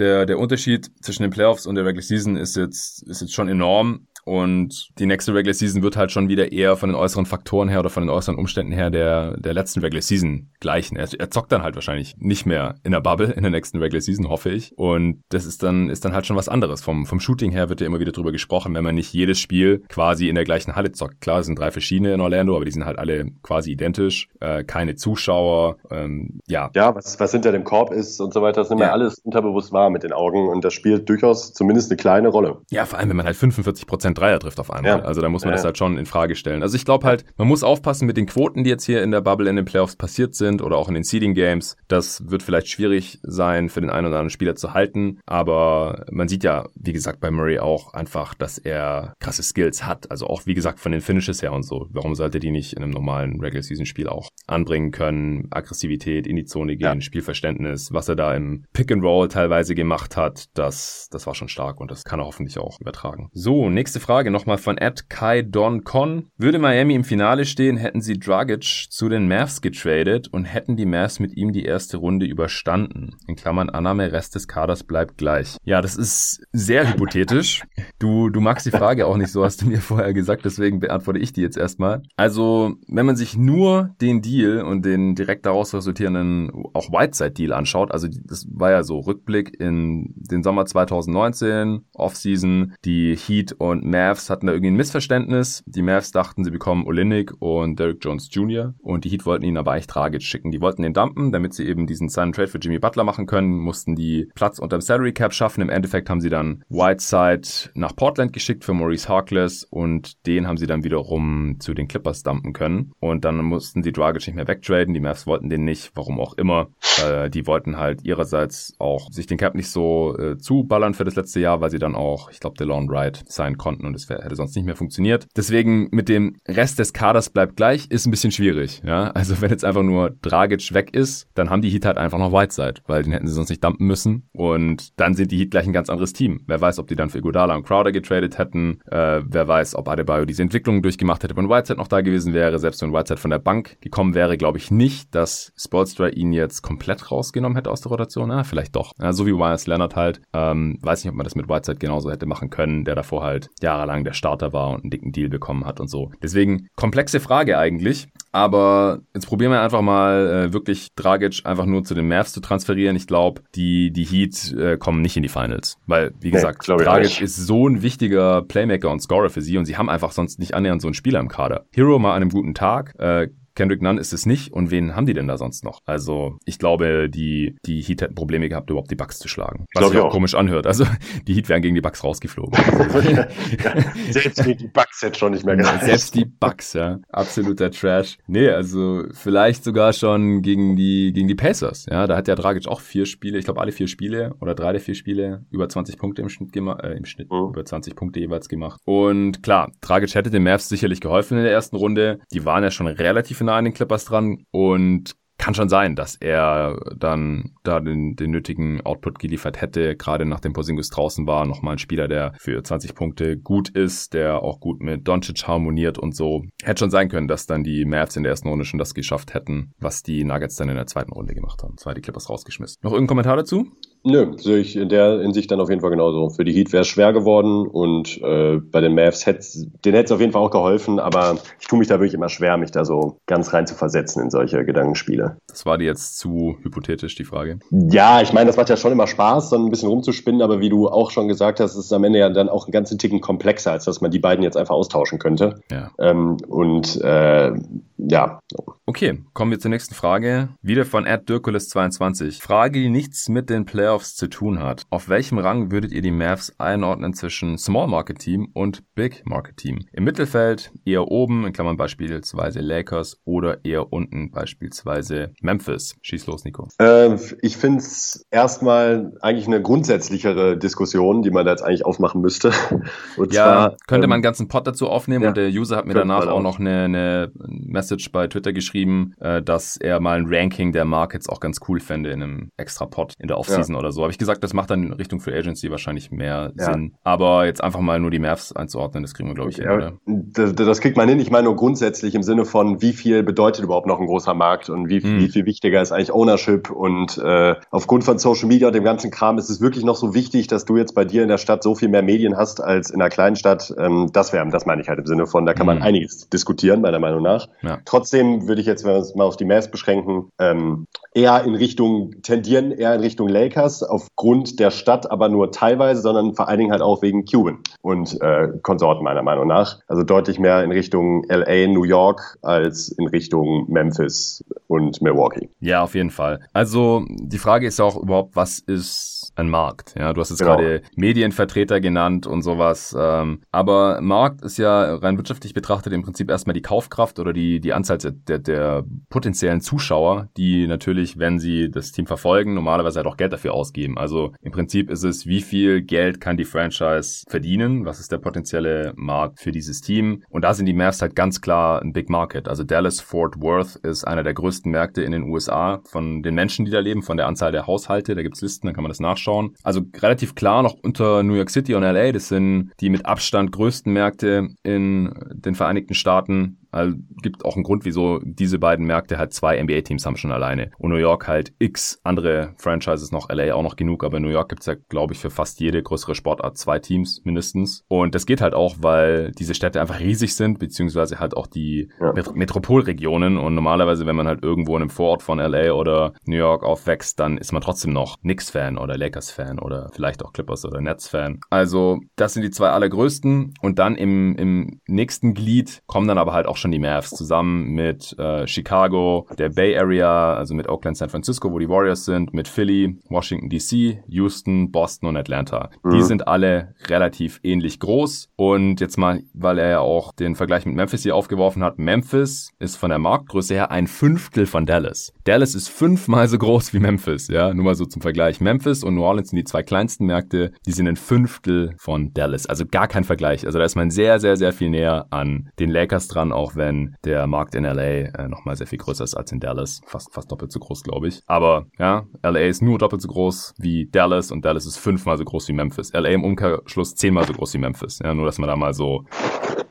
der, der Unterschied zwischen den Playoffs und der Regular Season ist jetzt, ist jetzt schon enorm. Und die nächste Regular Season wird halt schon wieder eher von den äußeren Faktoren her oder von den äußeren Umständen her der, der letzten Regular Season gleichen. Er, er zockt dann halt wahrscheinlich nicht mehr in der Bubble in der nächsten Regular Season, hoffe ich. Und das ist dann, ist dann halt schon was anderes. Vom, vom Shooting her wird ja immer wieder drüber gesprochen, wenn man nicht jedes Spiel quasi in der gleichen Halle zockt. Klar, es sind drei verschiedene in Orlando, aber die sind halt alle quasi identisch. Äh, keine Zuschauer, ähm, ja. Ja, was, was hinter dem Korb ist und so weiter, das nimmt ja. alles unterbewusst wahr mit den Augen und das spielt durchaus zumindest eine kleine Rolle. Ja, vor allem, wenn man halt 45 Prozent Prozent Dreier trifft auf einmal. Ja. Also da muss man ja. das halt schon in Frage stellen. Also ich glaube halt, man muss aufpassen mit den Quoten, die jetzt hier in der Bubble in den Playoffs passiert sind oder auch in den Seeding Games. Das wird vielleicht schwierig sein für den einen oder anderen Spieler zu halten, aber man sieht ja, wie gesagt, bei Murray auch einfach, dass er krasse Skills hat. Also auch, wie gesagt, von den Finishes her und so. Warum sollte die nicht in einem normalen Regular Season Spiel auch anbringen können? Aggressivität, in die Zone gehen, ja. Spielverständnis, was er da im Pick and Roll teilweise gemacht hat, das, das war schon stark und das kann er hoffentlich auch übertragen. So, nächste Frage nochmal von Ed Kai Don Con. Würde Miami im Finale stehen, hätten sie Dragic zu den Mavs getradet und hätten die Mavs mit ihm die erste Runde überstanden. In Klammern Annahme, Rest des Kaders bleibt gleich. Ja, das ist sehr hypothetisch. Du, du magst die Frage auch nicht so, hast du mir vorher gesagt, deswegen beantworte ich die jetzt erstmal. Also, wenn man sich nur den Deal und den direkt daraus resultierenden auch Whiteside-Deal anschaut, also das war ja so Rückblick in den Sommer 2019, Offseason, die Heat und Mavs hatten da irgendwie ein Missverständnis. Die Mavs dachten, sie bekommen Olinik und Derrick Jones Jr. und die Heat wollten ihn aber eigentlich tragisch schicken. Die wollten den dumpen, damit sie eben diesen Sign Trade für Jimmy Butler machen können, mussten die Platz unter dem Salary Cap schaffen. Im Endeffekt haben sie dann Whiteside nach Portland geschickt für Maurice Harkless und den haben sie dann wiederum zu den Clippers dumpen können. Und dann mussten sie Dragic nicht mehr wegtraden. Die Mavs wollten den nicht, warum auch immer. Äh, die wollten halt ihrerseits auch sich den Cap nicht so äh, zuballern für das letzte Jahr, weil sie dann auch, ich glaube, DeLon Wright sein konnten konnten und es hätte sonst nicht mehr funktioniert. Deswegen mit dem Rest des Kaders bleibt gleich, ist ein bisschen schwierig. Ja, also wenn jetzt einfach nur Dragic weg ist, dann haben die Heat halt einfach noch Whiteside, weil den hätten sie sonst nicht dumpen müssen und dann sind die Heat gleich ein ganz anderes Team. Wer weiß, ob die dann für Iguodala und Crowder getradet hätten. Äh, wer weiß, ob Adebayo diese Entwicklung durchgemacht hätte, wenn Whiteside noch da gewesen wäre. Selbst wenn Whiteside von der Bank gekommen wäre, glaube ich nicht, dass Spolstra ihn jetzt komplett rausgenommen hätte aus der Rotation. Ja, vielleicht doch. Ja, so wie Wyers Leonard halt. Ähm, weiß nicht, ob man das mit Whiteside genauso hätte machen können, der davor halt ja jahrelang der Starter war und einen dicken Deal bekommen hat und so. Deswegen komplexe Frage eigentlich. Aber jetzt probieren wir einfach mal äh, wirklich Dragic einfach nur zu den Mavs zu transferieren. Ich glaube, die, die Heat äh, kommen nicht in die Finals. Weil, wie gesagt, nee, Dragic ist so ein wichtiger Playmaker und Scorer für sie und sie haben einfach sonst nicht annähernd so einen Spieler im Kader. Hero mal an einem guten Tag, äh, Kendrick Nunn ist es nicht. Und wen haben die denn da sonst noch? Also, ich glaube, die, die Heat hätten Probleme gehabt, überhaupt die Bucks zu schlagen. Was sich auch, auch komisch anhört. Also, *laughs* die Heat wären gegen die Bucks rausgeflogen. *laughs* ja, selbst die Bucks jetzt schon nicht mehr gereicht. Selbst die Bucks, ja. Absoluter Trash. Nee, also, vielleicht sogar schon gegen die, gegen die Pacers. Ja, da hat ja Dragic auch vier Spiele, ich glaube, alle vier Spiele oder drei der vier Spiele über 20 Punkte im Schnitt gemacht, äh, im Schnitt mhm. über 20 Punkte jeweils gemacht. Und klar, Dragic hätte den Mavs sicherlich geholfen in der ersten Runde. Die waren ja schon relativ nah an den Clippers dran und kann schon sein, dass er dann da den, den nötigen Output geliefert hätte, gerade nachdem Porzingis draußen war, nochmal ein Spieler, der für 20 Punkte gut ist, der auch gut mit Doncic harmoniert und so. Hätte schon sein können, dass dann die Mavs in der ersten Runde schon das geschafft hätten, was die Nuggets dann in der zweiten Runde gemacht haben. Zwar die Clippers rausgeschmissen. Noch irgendein Kommentar dazu? Nö, sehe ich in der Hinsicht dann auf jeden Fall genauso. Für die Heat wäre es schwer geworden und äh, bei den Mavs hätte den hätte es auf jeden Fall auch geholfen, aber ich tue mich da wirklich immer schwer, mich da so ganz rein zu versetzen in solche Gedankenspiele. Das war dir jetzt zu hypothetisch, die Frage. Ja, ich meine, das macht ja schon immer Spaß, dann ein bisschen rumzuspinnen, aber wie du auch schon gesagt hast, ist es am Ende ja dann auch ein ganzen Ticken komplexer, als dass man die beiden jetzt einfach austauschen könnte. Ja. Ähm, und äh, ja. Okay, kommen wir zur nächsten Frage. Wieder von Ed Dirkulis22. Frage, die nichts mit den Playoffs zu tun hat. Auf welchem Rang würdet ihr die Mavs einordnen zwischen Small Market Team und Big Market Team? Im Mittelfeld eher oben, in Klammern beispielsweise Lakers oder eher unten beispielsweise Memphis. Schieß los, Nico. Äh, ich finde es erstmal eigentlich eine grundsätzlichere Diskussion, die man da jetzt eigentlich aufmachen müsste. *laughs* Und ja, zwar, könnte ähm, man einen ganzen Pot dazu aufnehmen ja, und der User hat mir danach auch noch eine, eine Message Message bei Twitter geschrieben, äh, dass er mal ein Ranking der Markets auch ganz cool fände in einem extra Pod in der Offseason ja. Oder so. Habe ich gesagt, das macht dann in Richtung Free Agency wahrscheinlich mehr ja. Sinn. Aber jetzt einfach mal nur die Mavs einzuordnen, das kriegen wir, glaube ich, hin, oder? Das, das, kriegt man hin. Ich meine nur grundsätzlich im Sinne von, wie viel bedeutet überhaupt noch ein großer Markt und wie, hm. wie viel wichtiger ist eigentlich Ownership und äh, aufgrund von Social Media und dem ganzen Kram ist es wirklich noch so wichtig, dass du jetzt bei dir in der Stadt so viel mehr Medien hast als in einer kleinen Stadt. Ähm, das wäre, das meine ich halt im Sinne von, da kann man hm. einiges diskutieren, meiner Meinung nach. Ja. Trotzdem würde ich jetzt, wenn wir uns mal auf die Mavs beschränken, ähm, eher in Richtung, tendieren eher in Richtung Lakers, aufgrund der Stadt aber nur teilweise, sondern vor allen Dingen halt auch wegen Cuban und äh, Konsorten meiner Meinung nach. Also deutlich mehr in Richtung LA, New York als in Richtung Memphis und Milwaukee. Ja, auf jeden Fall. Also die Frage ist auch überhaupt, was ist ein Markt? Ja, du hast jetzt genau. gerade Medienvertreter genannt und sowas. Ähm, aber Markt ist ja rein wirtschaftlich betrachtet im Prinzip erstmal die Kaufkraft oder die, die Anzahl der, der, der potenziellen Zuschauer, die natürlich, wenn sie das Team verfolgen, normalerweise halt auch Geld dafür ausgeben. Also im Prinzip ist es, wie viel Geld kann die Franchise verdienen? Was ist der potenzielle Markt für dieses Team? Und da sind die Mavs halt ganz klar ein Big Market. Also Dallas Fort Worth ist einer der größten Märkte in den USA von den Menschen, die da leben, von der Anzahl der Haushalte. Da gibt's Listen, da kann man das nachschauen. Also relativ klar noch unter New York City und LA. Das sind die mit Abstand größten Märkte in den Vereinigten Staaten. Also gibt auch einen Grund, wieso diese beiden Märkte halt zwei NBA-Teams haben schon alleine. Und New York halt x andere Franchises noch, LA auch noch genug, aber in New York gibt's ja, glaube ich, für fast jede größere Sportart zwei Teams mindestens. Und das geht halt auch, weil diese Städte einfach riesig sind, beziehungsweise halt auch die ja. Met Metropolregionen. Und normalerweise, wenn man halt irgendwo in einem Vorort von LA oder New York aufwächst, dann ist man trotzdem noch Knicks-Fan oder Lakers-Fan oder vielleicht auch Clippers oder Nets-Fan. Also das sind die zwei allergrößten. Und dann im, im nächsten Glied kommen dann aber halt auch schon die Mavs zusammen mit äh, Chicago, der Bay Area, also mit Oakland, San Francisco, wo die Warriors sind, mit Philly, Washington DC, Houston, Boston und Atlanta. Mhm. Die sind alle relativ ähnlich groß. Und jetzt mal, weil er ja auch den Vergleich mit Memphis hier aufgeworfen hat, Memphis ist von der Marktgröße her ein Fünftel von Dallas. Dallas ist fünfmal so groß wie Memphis, ja, nur mal so zum Vergleich. Memphis und New Orleans sind die zwei kleinsten Märkte, die sind ein Fünftel von Dallas. Also gar kein Vergleich. Also da ist man sehr, sehr, sehr viel näher an den Lakers dran, auch auch wenn der Markt in LA äh, nochmal sehr viel größer ist als in Dallas. Fast, fast doppelt so groß, glaube ich. Aber ja, LA ist nur doppelt so groß wie Dallas und Dallas ist fünfmal so groß wie Memphis. LA im Umkehrschluss zehnmal so groß wie Memphis. Ja, nur dass man da mal so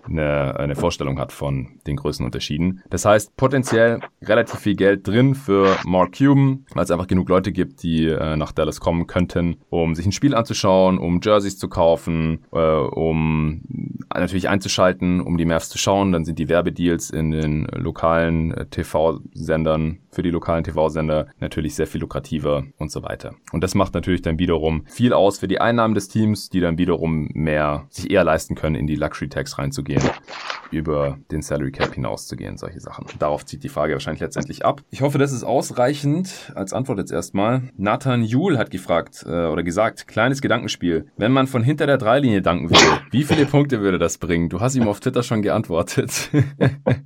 eine, eine Vorstellung hat von den Größenunterschieden. Das heißt, potenziell relativ viel Geld drin für Mark Cuban, weil es einfach genug Leute gibt, die äh, nach Dallas kommen könnten, um sich ein Spiel anzuschauen, um Jerseys zu kaufen, äh, um natürlich einzuschalten, um die Mavs zu schauen. Dann sind die Werbedeals in den lokalen äh, TV-Sendern für die lokalen TV-Sender natürlich sehr viel lukrativer und so weiter. Und das macht natürlich dann wiederum viel aus für die Einnahmen des Teams, die dann wiederum mehr sich eher leisten können, in die Luxury-Tags reinzugehen, über den Salary Cap hinauszugehen, solche Sachen. Darauf zieht die Frage wahrscheinlich letztendlich ab. Ich hoffe, das ist ausreichend als Antwort jetzt erstmal. Nathan Juhl hat gefragt äh, oder gesagt, kleines Gedankenspiel. Wenn man von hinter der Dreilinie danken will, wie viele Punkte würde das bringen? Du hast ihm auf Twitter schon geantwortet.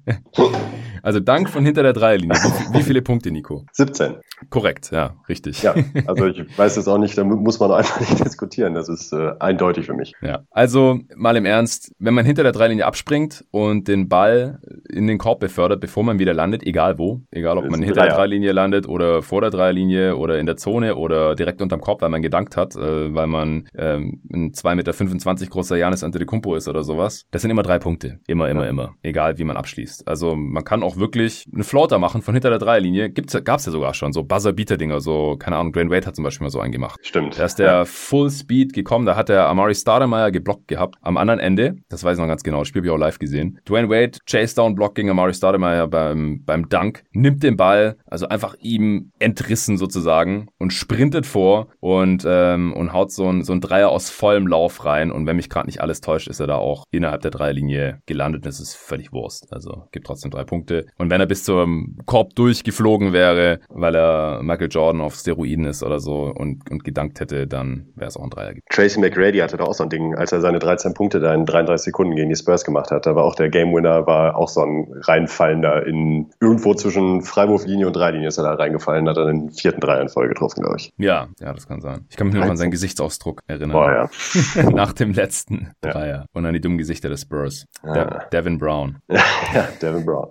*laughs* also Dank von hinter der Dreilinie. Wie viele Punkte, Nico? 17. Korrekt, ja, richtig. Ja, *laughs* also ich weiß es auch nicht, da muss man einfach nicht diskutieren. Das ist äh, eindeutig für mich. Ja, also mal im Ernst, wenn man hinter der Dreilinie abspringt und den Ball in den Korb befördert, bevor man wieder landet, egal wo, egal ob man hinter der Dreilinie landet oder vor der Dreilinie oder in der Zone oder direkt unterm Korb, weil man gedankt hat, äh, weil man ähm, ein 2,25 Meter großer Janis Antetokounmpo ist oder sowas. Das sind immer drei Punkte. Immer, immer, ja. immer. Egal, wie man abschließt. Also man kann auch wirklich eine Floater machen von hinter der Dreilinie. Gibt's, gab's ja sogar schon. So Buzzer-Beater-Dinger. So, keine Ahnung, Dwayne Wade hat zum Beispiel mal so einen gemacht. Stimmt. Da ist der ja. Full Speed gekommen. Da hat der Amari Stoudemire geblockt gehabt. Am anderen Ende, das weiß ich noch ganz genau, das Spiel habe ich auch live gesehen. Dwayne Wade, Chase Down Block gegen Amari Stoudemire beim, beim Dunk, nimmt den Ball, also einfach ihm entrissen sozusagen und sprintet vor und, ähm, und haut so ein, so ein Dreier aus vollem Lauf rein. Und wenn mich gerade nicht alles täuscht, ist er da auch innerhalb der Dreierlinie gelandet. Das ist völlig Wurst. Also gibt trotzdem drei Punkte. Und wenn er bis zum Korb durchgeflogen wäre, weil er Michael Jordan auf Steroiden ist oder so und, und gedankt hätte, dann wäre es auch ein Dreier. Tracy McGrady hatte da auch so ein Ding, als er seine 13 Punkte da in 33 Sekunden gegen die Spurs gemacht hat. Da war auch der Game Winner, war auch so ein reinfallender in irgendwo zwischen Freiwurflinie und Dreilinie ist er da reingefallen, hat er den vierten Dreier in Folge getroffen, glaube ich. Ja, ja, das kann sein. Ich kann mich nur noch an seinen Gesichtsausdruck erinnern. Boah, ja. *laughs* Nach dem letzten Dreier. Ja. Und an die dummen Gesichter des Spurs. Ah. De Devin Brown. *laughs* ja, Devin Brown.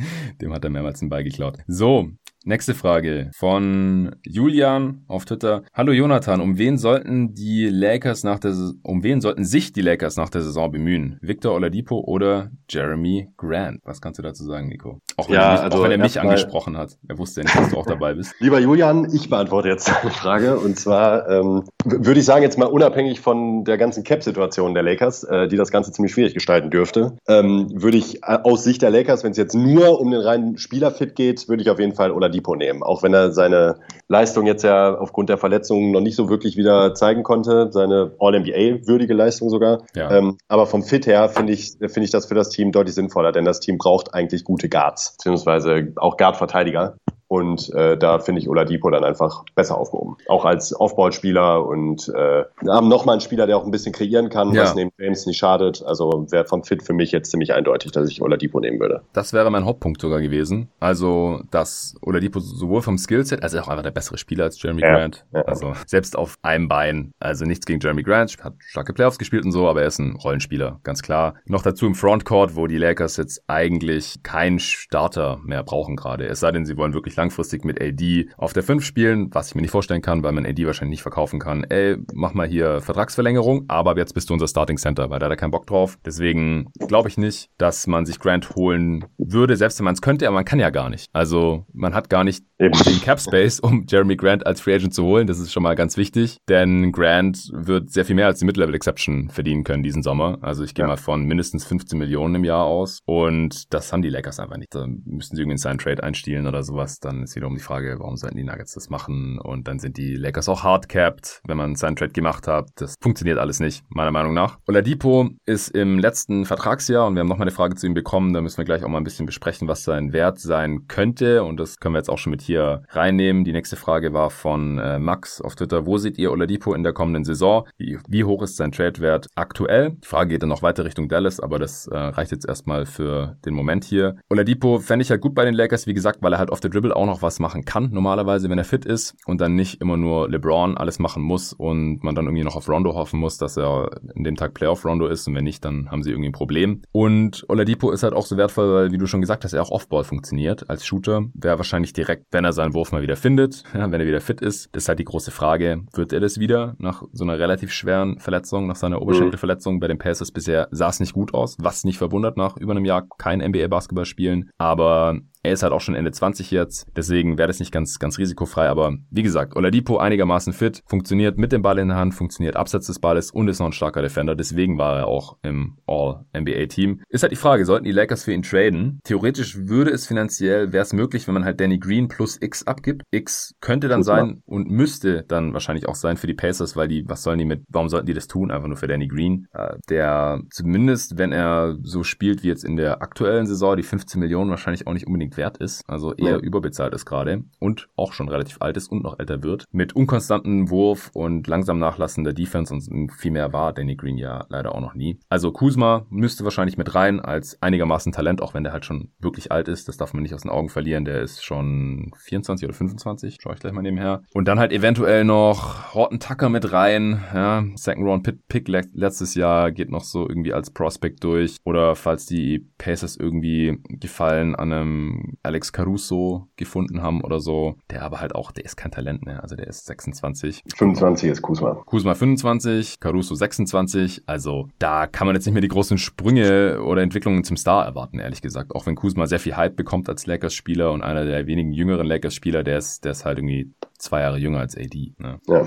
*laughs* Dem hat er mehrmals einen Ball geklaut. So, Nächste Frage von Julian auf Twitter. Hallo Jonathan, um wen sollten die Lakers nach der um wen sollten sich die Lakers nach der Saison bemühen? Victor Oladipo oder Jeremy Grant? Was kannst du dazu sagen, Nico? Auch wenn, ja, er, mich, also auch wenn er mich angesprochen hat. Er wusste ja nicht, dass du auch dabei bist. *laughs* Lieber Julian, ich beantworte jetzt deine Frage und zwar ähm, würde ich sagen jetzt mal unabhängig von der ganzen Cap-Situation der Lakers, äh, die das Ganze ziemlich schwierig gestalten dürfte, ähm, würde ich äh, aus Sicht der Lakers, wenn es jetzt nur um den reinen Spielerfit geht, würde ich auf jeden Fall Oladipo Oladipo nehmen. Auch wenn er seine Leistung jetzt ja aufgrund der Verletzungen noch nicht so wirklich wieder zeigen konnte, seine All-NBA-würdige Leistung sogar. Ja. Ähm, aber vom Fit her finde ich, finde ich das für das Team deutlich sinnvoller, denn das Team braucht eigentlich gute Guards, beziehungsweise auch Guard-Verteidiger. Und äh, da finde ich Oladipo dann einfach besser aufgehoben. Auch als Aufbauspieler und äh, haben nochmal einen Spieler, der auch ein bisschen kreieren kann, ja. was neben James nicht schadet. Also wäre vom Fit für mich jetzt ziemlich eindeutig, dass ich Oladipo nehmen würde. Das wäre mein Hauptpunkt sogar gewesen. Also, dass Oladipo sowohl vom Skillset, also auch einfach der bessere Spieler als Jeremy ja. Grant. Ja. Also selbst auf einem Bein. Also nichts gegen Jeremy Grant, hat starke Playoffs gespielt und so, aber er ist ein Rollenspieler, ganz klar. Noch dazu im Frontcourt, wo die Lakers jetzt eigentlich keinen Starter mehr brauchen gerade. Es sei denn, sie wollen wirklich langfristig mit AD auf der 5 spielen, was ich mir nicht vorstellen kann, weil man AD wahrscheinlich nicht verkaufen kann. Ey, mach mal hier Vertragsverlängerung, aber jetzt bist du unser Starting Center, weil da hat er keinen Bock drauf. Deswegen glaube ich nicht, dass man sich Grant holen würde, selbst wenn man es könnte, aber man kann ja gar nicht. Also man hat gar nicht Eben. den Cap Space, um Jeremy Grant als Free Agent zu holen. Das ist schon mal ganz wichtig, denn Grant wird sehr viel mehr als die Mid-Level Exception verdienen können diesen Sommer. Also ich gehe ja. mal von mindestens 15 Millionen im Jahr aus und das haben die Lakers einfach nicht. Da müssen sie irgendwie in seinen Trade einstielen oder sowas. Dann ist wieder um die Frage, warum sollten die Nuggets das machen? Und dann sind die Lakers auch hardcapped, wenn man seinen Trade gemacht hat. Das funktioniert alles nicht, meiner Meinung nach. Oladipo ist im letzten Vertragsjahr und wir haben nochmal eine Frage zu ihm bekommen. Da müssen wir gleich auch mal ein bisschen besprechen, was sein Wert sein könnte. Und das können wir jetzt auch schon mit hier reinnehmen. Die nächste Frage war von äh, Max auf Twitter. Wo seht ihr Oladipo in der kommenden Saison? Wie, wie hoch ist sein Trade-Wert aktuell? Die Frage geht dann noch weiter Richtung Dallas, aber das äh, reicht jetzt erstmal für den Moment hier. Oladipo fände ich halt gut bei den Lakers, wie gesagt, weil er halt auf der Dribble auch noch was machen kann, normalerweise, wenn er fit ist und dann nicht immer nur LeBron alles machen muss und man dann irgendwie noch auf Rondo hoffen muss, dass er in dem Tag Playoff-Rondo ist und wenn nicht, dann haben sie irgendwie ein Problem. Und Oladipo ist halt auch so wertvoll, weil, wie du schon gesagt hast, er auch Offball funktioniert. Als Shooter wäre wahrscheinlich direkt, wenn er seinen Wurf mal wieder findet, *laughs* ja, wenn er wieder fit ist. Das ist halt die große Frage. Wird er das wieder nach so einer relativ schweren Verletzung, nach seiner Oberschenkelverletzung? Bei den Pacers bisher sah es nicht gut aus, was nicht verwundert nach über einem Jahr kein NBA-Basketball spielen. Aber er ist halt auch schon Ende 20 jetzt, deswegen wäre das nicht ganz, ganz risikofrei. Aber wie gesagt, Oladipo einigermaßen fit, funktioniert mit dem Ball in der Hand, funktioniert abseits des Balles und ist noch ein starker Defender. Deswegen war er auch im All-NBA-Team. Ist halt die Frage, sollten die Lakers für ihn traden? Theoretisch würde es finanziell, wäre es möglich, wenn man halt Danny Green plus X abgibt. X könnte dann Gut, sein und müsste dann wahrscheinlich auch sein für die Pacers, weil die, was sollen die mit, warum sollten die das tun? Einfach nur für Danny Green. Äh, der zumindest, wenn er so spielt wie jetzt in der aktuellen Saison, die 15 Millionen wahrscheinlich auch nicht unbedingt unbedingt wert ist, also eher ja. überbezahlt ist gerade und auch schon relativ alt ist und noch älter wird. Mit unkonstantem Wurf und langsam nachlassender Defense und viel mehr war Danny Green ja leider auch noch nie. Also Kuzma müsste wahrscheinlich mit rein als einigermaßen Talent, auch wenn der halt schon wirklich alt ist. Das darf man nicht aus den Augen verlieren. Der ist schon 24 oder 25, schaue ich gleich mal nebenher. Und dann halt eventuell noch Horton Tucker mit rein. Ja, Second Round Pick letztes Jahr geht noch so irgendwie als Prospect durch. Oder falls die Pacers irgendwie gefallen an einem Alex Caruso gefunden haben oder so. Der aber halt auch, der ist kein Talent mehr. Also der ist 26. 25 ist Kuzma. Kuzma 25, Caruso 26. Also da kann man jetzt nicht mehr die großen Sprünge oder Entwicklungen zum Star erwarten, ehrlich gesagt. Auch wenn Kuzma sehr viel Hype bekommt als Lakers-Spieler und einer der wenigen jüngeren Lakers-Spieler, der ist, der ist halt irgendwie zwei Jahre jünger als AD. Ne? Ja.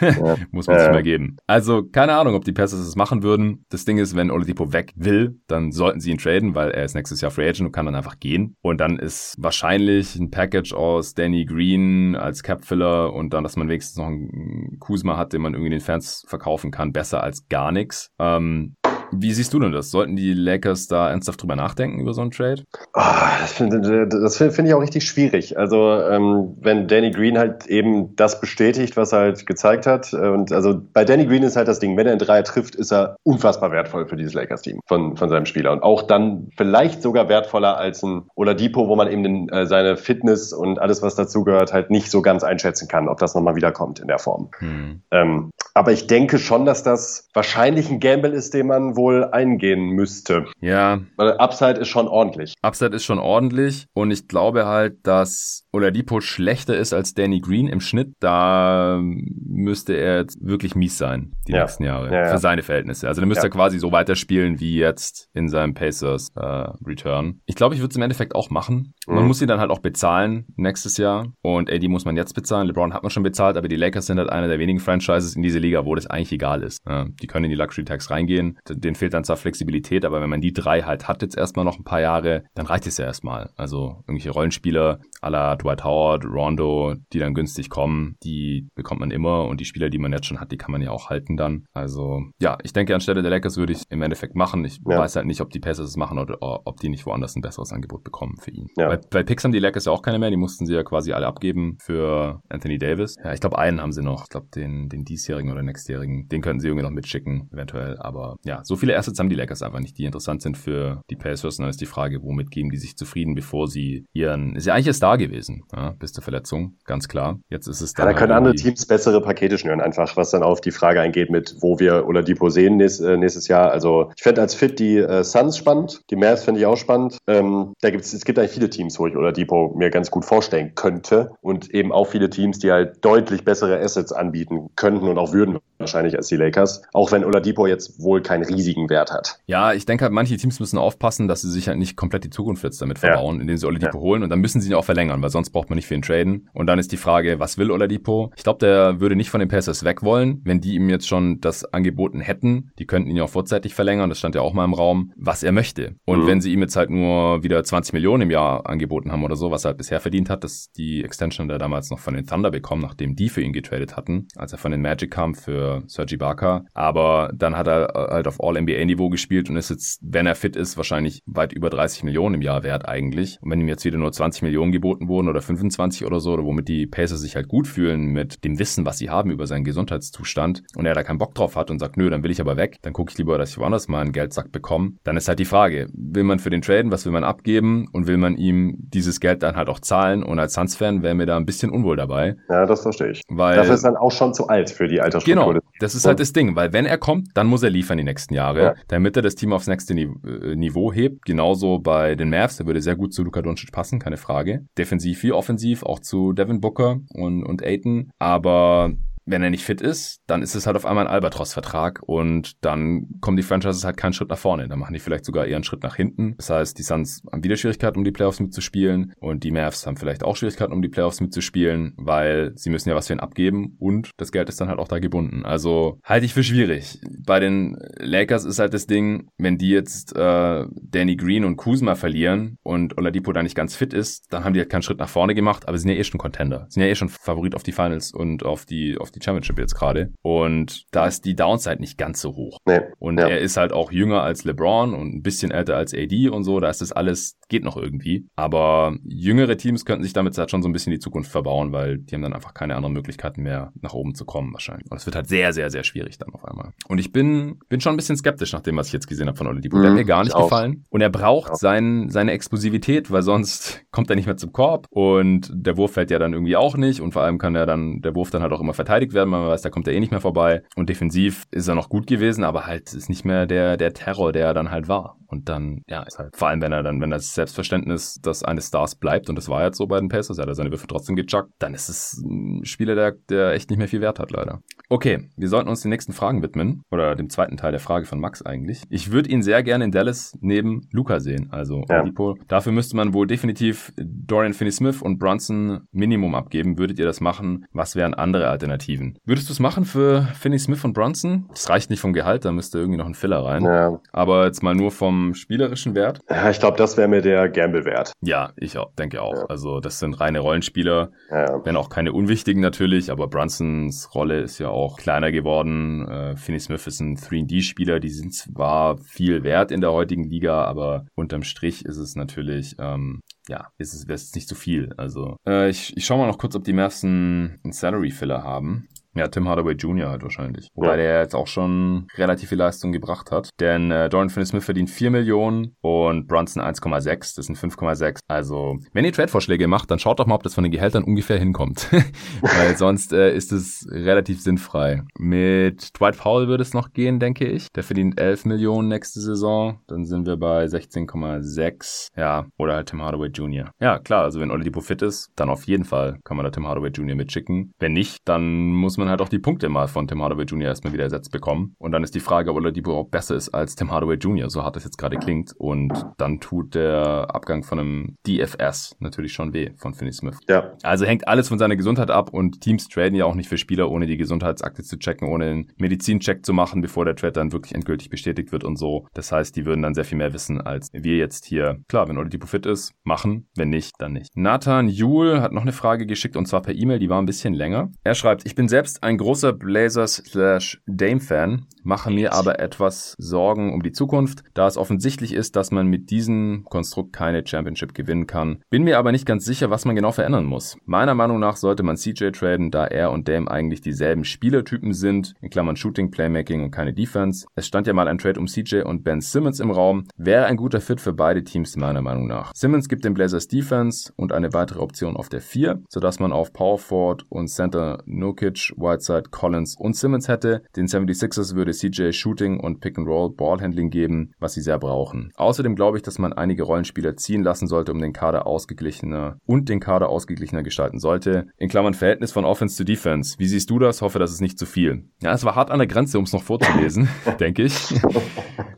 *laughs* ja. Muss man ja, sich mal geben. Also keine Ahnung, ob die Pacers es machen würden. Das Ding ist, wenn Oladipo weg will, dann sollten sie ihn traden, weil er ist nächstes Jahr Free Agent und kann dann einfach gehen. Und dann ist wahrscheinlich ein Package aus Danny Green als Cap-Filler und dann, dass man wenigstens noch einen Kuzma hat, den man irgendwie den Fans verkaufen kann, besser als gar nichts. Ähm, wie siehst du denn das? Sollten die Lakers da ernsthaft drüber nachdenken über so einen Trade? Oh, das finde find ich auch richtig schwierig. Also ähm, wenn Danny Green halt eben das bestätigt, was er halt gezeigt hat. Äh, und also bei Danny Green ist halt das Ding, wenn er in Dreier trifft, ist er unfassbar wertvoll für dieses Lakers-Team von, von seinem Spieler. Und auch dann vielleicht sogar wertvoller als ein Oladipo, wo man eben den, äh, seine Fitness und alles, was dazugehört, halt nicht so ganz einschätzen kann, ob das nochmal wiederkommt in der Form. Hm. Ähm, aber ich denke schon, dass das wahrscheinlich ein Gamble ist, den man wohl eingehen müsste. Ja. Weil Upside ist schon ordentlich. Upside ist schon ordentlich und ich glaube halt, dass Oladipo schlechter ist als Danny Green im Schnitt. Da müsste er jetzt wirklich mies sein, die ja. nächsten Jahre. Ja, ja. Für seine Verhältnisse. Also dann müsste er quasi so weiterspielen wie jetzt in seinem Pacers äh, Return. Ich glaube, ich würde es im Endeffekt auch machen. Mhm. Man muss ihn dann halt auch bezahlen nächstes Jahr. Und AD muss man jetzt bezahlen. LeBron hat man schon bezahlt, aber die Lakers sind halt einer der wenigen Franchises in dieser Liga, wo das eigentlich egal ist. die können in die Luxury Tax reingehen. Den fehlt dann zwar Flexibilität, aber wenn man die drei halt hat jetzt erstmal noch ein paar Jahre, dann reicht es ja erstmal. Also irgendwelche Rollenspieler la Dwight Howard, Rondo, die dann günstig kommen, die bekommt man immer und die Spieler, die man jetzt schon hat, die kann man ja auch halten dann. Also ja, ich denke anstelle der Lakers würde ich im Endeffekt machen. Ich ja. weiß halt nicht, ob die Pacers es machen oder ob die nicht woanders ein besseres Angebot bekommen für ihn. Ja. Bei, bei Picks haben die Lakers ja auch keine mehr, die mussten sie ja quasi alle abgeben für Anthony Davis. Ja, ich glaube einen haben sie noch, ich glaube den, den diesjährigen oder nächstjährigen, den könnten sie irgendwie noch mitschicken, eventuell. Aber ja, so viele Assets haben die Lakers einfach nicht, die interessant sind für die Pacers. Und dann ist die Frage, womit geben die sich zufrieden, bevor sie ihren, ist ja eigentlich ein Gewesen, ja, bis zur Verletzung, ganz klar. Jetzt ist es dann. Ja, da können andere Teams bessere Pakete schnüren, einfach, was dann auf die Frage eingeht, mit wo wir oder Depot sehen äh, nächstes Jahr. Also ich fände als Fit die äh, Suns spannend, die Mavs finde ich auch spannend. Ähm, da gibt's, es gibt eigentlich viele Teams, wo ich oder Depot mir ganz gut vorstellen könnte und eben auch viele Teams, die halt deutlich bessere Assets anbieten könnten und auch würden wahrscheinlich als die Lakers, auch wenn Oladipo jetzt wohl keinen riesigen Wert hat. Ja, ich denke halt, manche Teams müssen aufpassen, dass sie sich halt nicht komplett die Zukunft jetzt damit verbauen, ja. indem sie Oladipo ja. holen und dann müssen sie ihn auch verlängern, weil sonst braucht man nicht für ihn traden. Und dann ist die Frage, was will Oladipo? Ich glaube, der würde nicht von den Pacers weg wollen, wenn die ihm jetzt schon das angeboten hätten. Die könnten ihn ja auch vorzeitig verlängern, das stand ja auch mal im Raum, was er möchte. Und mhm. wenn sie ihm jetzt halt nur wieder 20 Millionen im Jahr angeboten haben oder so, was er halt bisher verdient hat, dass die Extension der damals noch von den Thunder bekommen, nachdem die für ihn getradet hatten, als er von den Magic kam für Sergi Barker. Aber dann hat er äh, halt auf All-NBA-Niveau gespielt und ist jetzt, wenn er fit ist, wahrscheinlich weit über 30 Millionen im Jahr wert eigentlich. Und wenn ihm jetzt wieder nur 20 Millionen geboten wurden oder 25 oder so, oder womit die Pacers sich halt gut fühlen mit dem Wissen, was sie haben über seinen Gesundheitszustand und er da keinen Bock drauf hat und sagt, nö, dann will ich aber weg, dann gucke ich lieber, dass ich woanders mal einen Geldsack bekomme, dann ist halt die Frage, will man für den traden, was will man abgeben und will man ihm dieses Geld dann halt auch zahlen und als Suns-Fan wäre mir da ein bisschen unwohl dabei. Ja, das verstehe ich. Weil, Dafür ist dann auch schon zu alt für die Altersstruktur. Genau, das ist halt das Ding, weil wenn er kommt, dann muss er liefern die nächsten Jahre, ja. damit er das Team aufs nächste äh, Niveau hebt. Genauso bei den Mavs, der würde sehr gut zu Luka Doncic passen, keine Frage. Defensiv wie offensiv, auch zu Devin Booker und, und Aiton. Aber wenn er nicht fit ist, dann ist es halt auf einmal ein Albatros-Vertrag und dann kommen die Franchises halt keinen Schritt nach vorne. Dann machen die vielleicht sogar eher einen Schritt nach hinten. Das heißt, die Suns haben wieder Schwierigkeiten, um die Playoffs mitzuspielen und die Mavs haben vielleicht auch Schwierigkeiten, um die Playoffs mitzuspielen, weil sie müssen ja was für ihn abgeben und das Geld ist dann halt auch da gebunden. Also halte ich für schwierig. Bei den Lakers ist halt das Ding, wenn die jetzt äh, Danny Green und Kuzma verlieren und Oladipo da nicht ganz fit ist, dann haben die halt keinen Schritt nach vorne gemacht, aber sind ja eh schon Contender. Sind ja eh schon Favorit auf die Finals und auf die auf die Championship jetzt gerade. Und da ist die Downside nicht ganz so hoch. Nee. Und ja. er ist halt auch jünger als LeBron und ein bisschen älter als AD und so. Da ist das alles, geht noch irgendwie. Aber jüngere Teams könnten sich damit halt schon so ein bisschen die Zukunft verbauen, weil die haben dann einfach keine anderen Möglichkeiten mehr, nach oben zu kommen wahrscheinlich. Und es wird halt sehr, sehr, sehr schwierig dann auf einmal. Und ich bin, bin schon ein bisschen skeptisch nach dem, was ich jetzt gesehen habe von Oladipo. Mhm, der hat mir gar nicht gefallen. Und er braucht sein, seine Explosivität, weil sonst *laughs* kommt er nicht mehr zum Korb und der Wurf fällt ja dann irgendwie auch nicht und vor allem kann er dann, der Wurf dann halt auch immer verteidigt werden, man weiß, da kommt er eh nicht mehr vorbei. Und defensiv ist er noch gut gewesen, aber halt ist nicht mehr der, der Terror, der er dann halt war. Und dann, ja, ist halt, vor allem wenn er dann, wenn das Selbstverständnis das eines Stars bleibt, und das war jetzt so bei den Pacers, er hat seine Würfe trotzdem gechuckt, dann ist es ein Spieler, der, der echt nicht mehr viel Wert hat, leider. Okay, wir sollten uns den nächsten Fragen widmen, oder dem zweiten Teil der Frage von Max eigentlich. Ich würde ihn sehr gerne in Dallas neben Luca sehen, also ja. Oladipo. Dafür müsste man wohl definitiv Dorian Finney-Smith und Bronson Minimum abgeben. Würdet ihr das machen? Was wären andere Alternativen? Würdest du es machen für Finney-Smith und Bronson? Das reicht nicht vom Gehalt, da müsste irgendwie noch ein Filler rein. Ja. Aber jetzt mal nur vom spielerischen Wert? Ja, ich glaube, das wäre mir der Gamble wert. Ja, ich auch, denke auch. Ja. Also das sind reine Rollenspieler, ja. wenn auch keine unwichtigen natürlich, aber Brunsons Rolle ist ja auch kleiner geworden. Äh, Finney Smith ist ein 3D-Spieler, die sind zwar viel wert in der heutigen Liga, aber unterm Strich ist es natürlich ähm, ja, ist es, ist nicht zu viel. Also, äh, ich, ich schau mal noch kurz, ob die Mavs einen, einen Salary-Filler haben. Ja, Tim Hardaway Jr. halt wahrscheinlich. Wobei ja. der jetzt auch schon relativ viel Leistung gebracht hat. Denn äh, Dorian Finney-Smith verdient 4 Millionen und Brunson 1,6. Das sind 5,6. Also, wenn ihr Trade-Vorschläge macht, dann schaut doch mal, ob das von den Gehältern ungefähr hinkommt. *laughs* Weil sonst äh, ist es relativ sinnfrei. Mit Dwight Powell würde es noch gehen, denke ich. Der verdient 11 Millionen nächste Saison. Dann sind wir bei 16,6. Ja, oder halt Tim Hardaway Jr. Ja, klar, also wenn Oladipo fit ist, dann auf jeden Fall kann man da Tim Hardaway Jr. mitschicken. Wenn nicht, dann muss man man halt auch die Punkte mal von Tim Hardaway Jr. erstmal wieder ersetzt bekommen. Und dann ist die Frage, ob Oladipo auch besser ist als Tim Hardaway Jr., so hart das jetzt gerade klingt. Und dann tut der Abgang von einem DFS natürlich schon weh von Finney Smith. Ja. Also hängt alles von seiner Gesundheit ab und Teams traden ja auch nicht für Spieler, ohne die Gesundheitsakte zu checken, ohne einen Medizincheck zu machen, bevor der Trade dann wirklich endgültig bestätigt wird und so. Das heißt, die würden dann sehr viel mehr wissen, als wir jetzt hier. Klar, wenn Oladipo fit ist, machen. Wenn nicht, dann nicht. Nathan Juhl hat noch eine Frage geschickt und zwar per E-Mail, die war ein bisschen länger. Er schreibt, ich bin selbst selbst ein großer Blazers-Dame-Fan, mache mir aber etwas Sorgen um die Zukunft, da es offensichtlich ist, dass man mit diesem Konstrukt keine Championship gewinnen kann. Bin mir aber nicht ganz sicher, was man genau verändern muss. Meiner Meinung nach sollte man CJ traden, da er und Dame eigentlich dieselben Spielertypen sind, in Klammern Shooting, Playmaking und keine Defense. Es stand ja mal ein Trade um CJ und Ben Simmons im Raum, wäre ein guter Fit für beide Teams meiner Meinung nach. Simmons gibt den Blazers Defense und eine weitere Option auf der 4, sodass man auf Power Forward und Center Nokic Whiteside, Collins und Simmons hätte. Den 76ers würde CJ Shooting und Pick-and-Roll Ballhandling geben, was sie sehr brauchen. Außerdem glaube ich, dass man einige Rollenspieler ziehen lassen sollte, um den Kader ausgeglichener und den Kader ausgeglichener gestalten sollte. In Klammern Verhältnis von Offense zu Defense. Wie siehst du das? Hoffe, das ist nicht zu viel. Ja, es war hart an der Grenze, um es noch vorzulesen, *laughs* denke ich.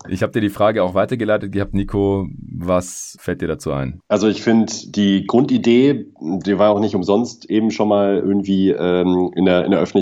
Ich habe dir die Frage auch weitergeleitet gehabt, Nico. Was fällt dir dazu ein? Also ich finde die Grundidee, die war auch nicht umsonst eben schon mal irgendwie ähm, in, der, in der Öffentlichkeit,